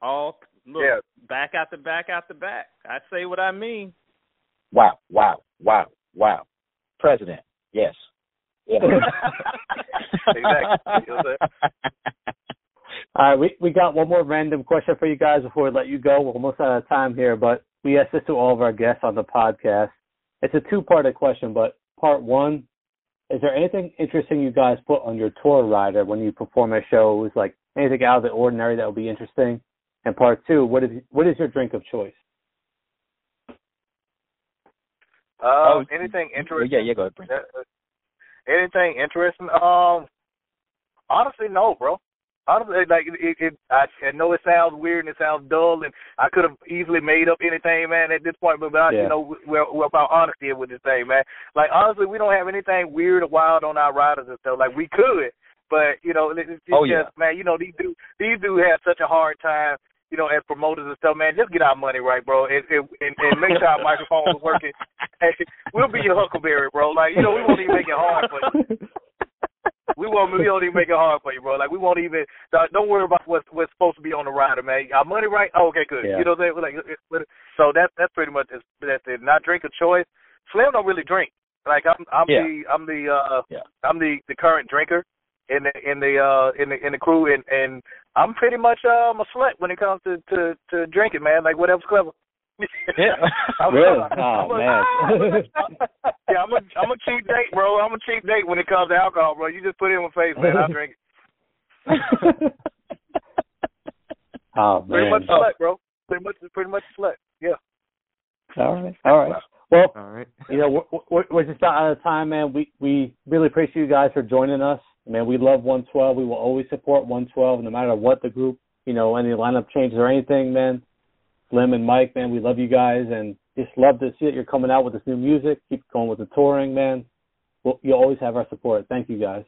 all look Yeah. back out the back out the back. I say what I mean. Wow, wow, wow, wow. President, yes. Yeah. [LAUGHS] Exactly. You know what All right, we we got one more random question for you guys before we let you go. We're almost out of time here, but we ask this to all of our guests on the podcast. It's a two-parted question, but part one: Is there anything interesting you guys put on your tour rider when you perform at shows? Like anything out of the ordinary that would be interesting? And part two: What is what is your drink of choice? Uh, Oh, anything interesting? yeah, yeah, go ahead, Brent. Uh, anything interesting? Um, honestly, no, bro. Honestly, like it, it, it I, I know it sounds weird and it sounds dull, and I could have easily made up anything, man, at this point. But, but Yeah. you know, we're, we're about honesty with this thing, man. Like honestly, we don't have anything weird or wild on our riders and stuff. Like we could, but you know, it, it's Oh, just, yeah. man. You know, these dudes, these dudes have such a hard time. You know, as promoters and stuff, man, just get our money right, bro, and and, and, and make sure our microphone is working. [LAUGHS] Hey, we'll be your Huckleberry, bro. Like, you know, we won't even make it hard for you. We won't. We don't even make it hard for you, bro. Like, we won't even. don't- worry about what's what's supposed to be on the rider, man. Our money right? Oh, okay, good. Yeah. You know what I'm saying? Like, so that's that's pretty much it. that's it. Not drink of choice. Slim don't really drink. Like, I'm I'm Yeah. the I'm the uh Yeah. I'm the the current drinker in the in the uh in the in the crew, and and I'm pretty much um a slut when it comes to to to drinking, man. Like whatever's clever. Yeah. [LAUGHS] I'm [LAUGHS] Really? a- Oh, I'm a- man. [LAUGHS] yeah, I'm a I'm a cheap date, bro. I'm a cheap date when it comes to alcohol, bro. You just put it in my face, man. I drink it. oh Pretty much a slut, bro. Pretty much pretty much a slut. Yeah. All right, all right. Well, All right. you know, we're, we're, we're just out of time, man. We we really appreciate you guys for joining us. Man, we love 112. We will always support 112, no matter what the group, you know, any lineup changes or anything, man. Slim and Mike, man, we love you guys, and just love to see that you're coming out with this new music. Keep going with the touring, man. Well, you always have our support. Thank you, guys.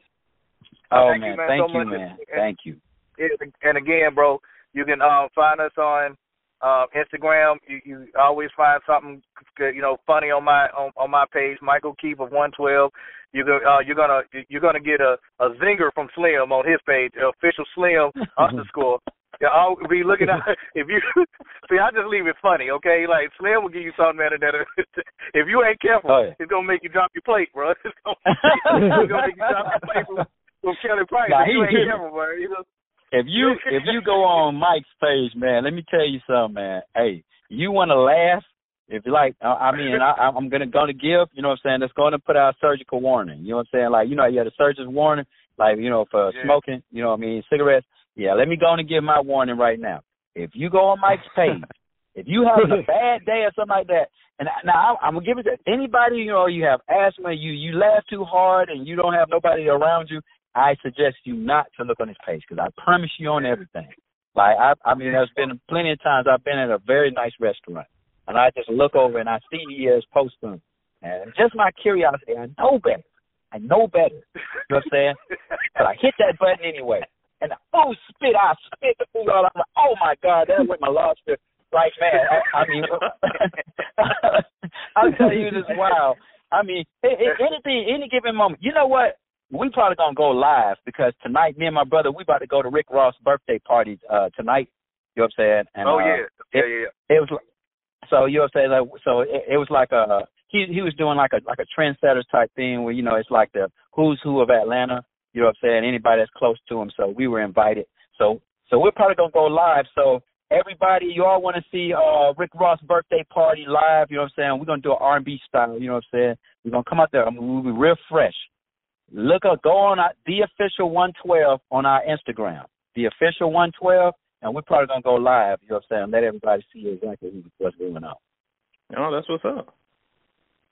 Oh Thank you, man, man, thank so you, much. man. Thank you. And- And again, bro, you can um find us on uh Instagram. You you always find something you know funny on my on, on my page, Michael Keith of one twelve. You go uh you're gonna you're gonna get a, a zinger from Slim on his page, official Slim [LAUGHS] underscore. Yeah, I'll be looking at [LAUGHS] if you [LAUGHS] see. I just leave it funny, okay? Like Slim will give you something that that if you ain't careful, Oh, yeah. it's gonna make you drop your plate, bro. It's gonna, it's gonna make you drop your plate from, from Kelly Price. Nah, if you ain't careful, bro. You know. If you if you go [LAUGHS] on Mike's page, man, let me tell you something, man. Hey, you want to laugh? If you like, I, I mean, I, I'm gonna gonna give, you know what I'm saying? Going to put out a surgical warning. You know what I'm saying? Like, you know, you have a surgeon's warning, like you know, for Yeah. smoking. You know what I mean? Cigarettes. Yeah, let me go on and give my warning right now. If you go on Mike's [LAUGHS] page, if you having a bad day or something like that, and I- now I'm, I'm gonna give it to anybody. You know, you have asthma, you you laugh too hard, and you don't have nobody around you. I suggest you not to look on his page because I promise you on everything. Like I, I mean, there's been plenty of times I've been at a very nice restaurant, and I just look over and I see he is posting, and just my curiosity, I know better. I know better. You know what I'm saying? But I hit that button anyway, and oh spit! I spit the food all. I'm like, oh my god, that went my lobster. Like man, I, I mean, [LAUGHS] I'll tell you this. Wow. I mean, anything, any given moment. You know what? We probably gonna go live because tonight, me and my brother, we about to go to Rick Ross' birthday party uh tonight. You know what I'm saying? And, oh uh, yeah, yeah, yeah. It was like, so you know what I'm saying. Like, so it, it was like a he he was doing like a like a trendsetter type thing where you know it's like the who's who of Atlanta. You know what I'm saying? Anybody that's close to him. So we were invited. So so we're probably gonna go live. So everybody, you all want to see uh Rick Ross birthday party live? You know what I'm saying? We're gonna do an R&B style. You know what I'm saying? We're gonna come out there. I mean, we'll be real fresh. Look up, go on our, the official 112 on our Instagram. The official 112, and we're probably gonna go live. You know what I'm saying? Let everybody see exactly what's going on. Oh, that's what's up.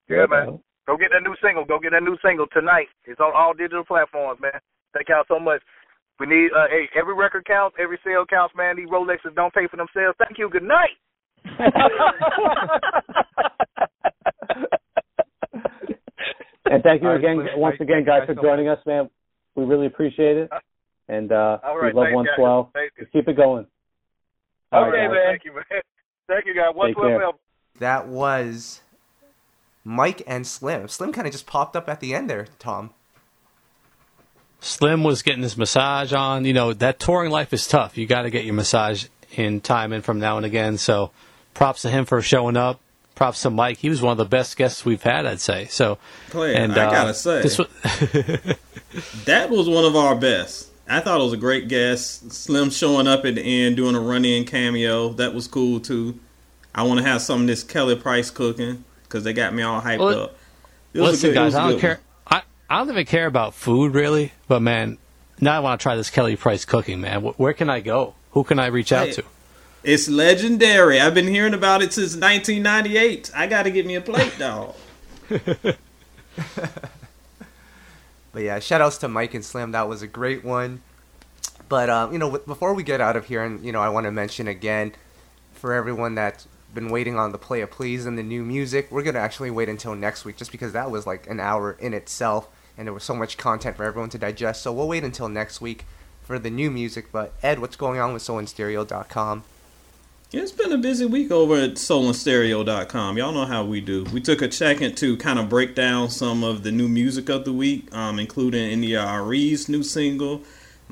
Yeah, man. Go get that new single. Go get that new single tonight. It's on all digital platforms, man. Thank y'all so much. We need uh hey, every record counts, every sale counts, man. These Rolexes don't pay for themselves. Thank you. Good night. [LAUGHS] and thank you again, Slim, once again, thank guys, for so joining us, man. We really appreciate it, and uh, All right, we love thank you, 112. guys. Thank you. Just keep it going. All right, Okay, guys. man. Thank you, man. [LAUGHS] Thank you, guys. One Take care. That was Mike and Slim. Slim kind of just popped up at the end there, Tom. Slim was getting his massage on. You know, that touring life is tough. You got to get your massage in time and from now and again. So props to him for showing up. Props to Mike. He was one of the best guests we've had, I'd say. So, Player, and I uh, gotta say, was, [LAUGHS] [LAUGHS] that was one of our best. I thought it was a great guest. Slim showing up at the end, doing a run-in cameo. That was cool too. I want to have some of this Kelly Price cooking because they got me all hyped Well, up. It listen, good- guys, I don't care. I, I don't even care about food really, but man, now I want to try this Kelly Price cooking, man. Where can I go? Who can I reach out Hey, to? It's legendary. I've been hearing about it since 1998. I got to get me a plate, [LAUGHS] dog. [LAUGHS] But yeah, shout outs to Mike and Slim. That was a great one. But um, you know, before we get out of here, and you know, I want to mention again for everyone that's been waiting on the play of please and the new music, we're gonna actually wait until next week, just because that was like an hour in itself, and there was so much content for everyone to digest. So we'll wait until next week for the new music. But Ed, what's going on with SoulandStereo.com? It's been a busy week over at soulandstereo.com. Y'all know how we do. We took a second to kind of break down some of the new music of the week, um, including India Arie's new single,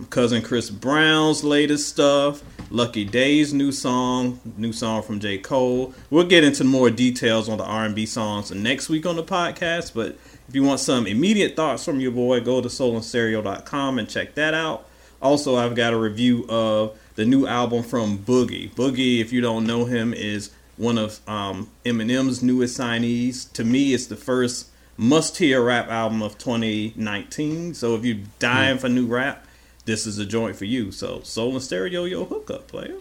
cousin Chris Brown's latest stuff, Lucky Daye's new song, new song from J. Cole. We'll get into more details on the R&B songs next week on the podcast, but if you want some immediate thoughts from your boy, go to soulandstereo.com and check that out. Also, I've got a review of the new album from Boogie. Boogie, if you don't know him, is one of um, Eminem's newest signees. To me, it's the first must-hear rap album of 2019. So if you're dying for new rap, this is a joint for you. So Soul and Stereo, your hookup player.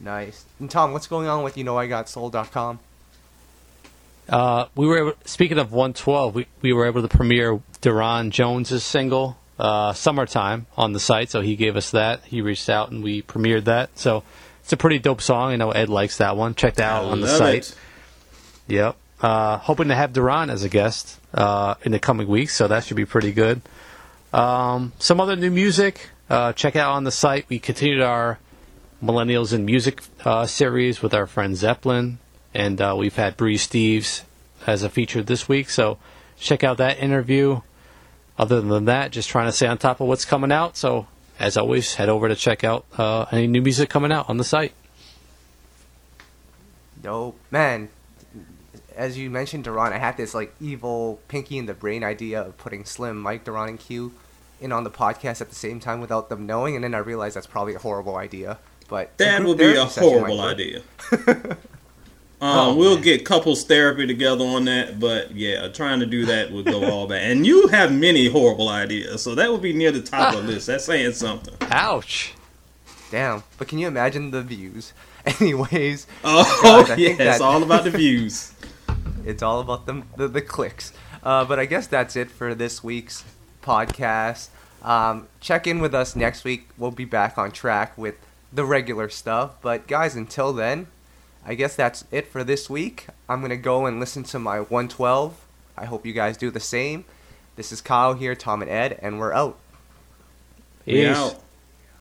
Nice. And Tom, what's going on with you know I got soul.com? Uh, we were able, speaking of 112. We we were able to premiere Daron Jones's single uh, "Summertime" on the site, so he gave us that. He reached out and we premiered that. So it's a pretty dope song. I know Ed likes that one. Check that out I on the site. it. Yep. Uh, hoping to have Daron as a guest uh, in the coming weeks, so that should be pretty good. Um, some other new music. Uh, check out on the site. We continued our Millennials in Music uh, series with our friend Zeppelin, and uh, we've had Bri Steves as a feature this week. So check out that interview. Other than that, just trying to stay on top of what's coming out. So as always, head over to check out uh, any new music coming out on the site. Dope. Man, as you mentioned, Daron, I had this like evil Pinky in the Brain idea of putting Slim, Mike, Daron, and Q in on the podcast at the same time without them knowing, and then I realized that's probably a horrible idea. But That group would be a therapy session might horrible idea. [LAUGHS] um, Oh, we'll man. get couples therapy together on that, but yeah, trying to do that would go all bad. And you have many horrible ideas, so that would be near the top of the list. That's saying something. Ouch. Damn. But can you imagine the views? [LAUGHS] Anyways, Oh, [LAUGHS] God, I [LAUGHS] yeah, think it's all about the views. it's all about the the, the clicks. Uh, but I guess that's it for this week's podcast. Um, check in with us next week. We'll be back on track with the regular stuff. But guys, until then, I guess that's it for this week. I'm gonna go and listen to my 112. I hope you guys do the same. This is Kyle here, Tom and Ed, and we're out. We Peace. out.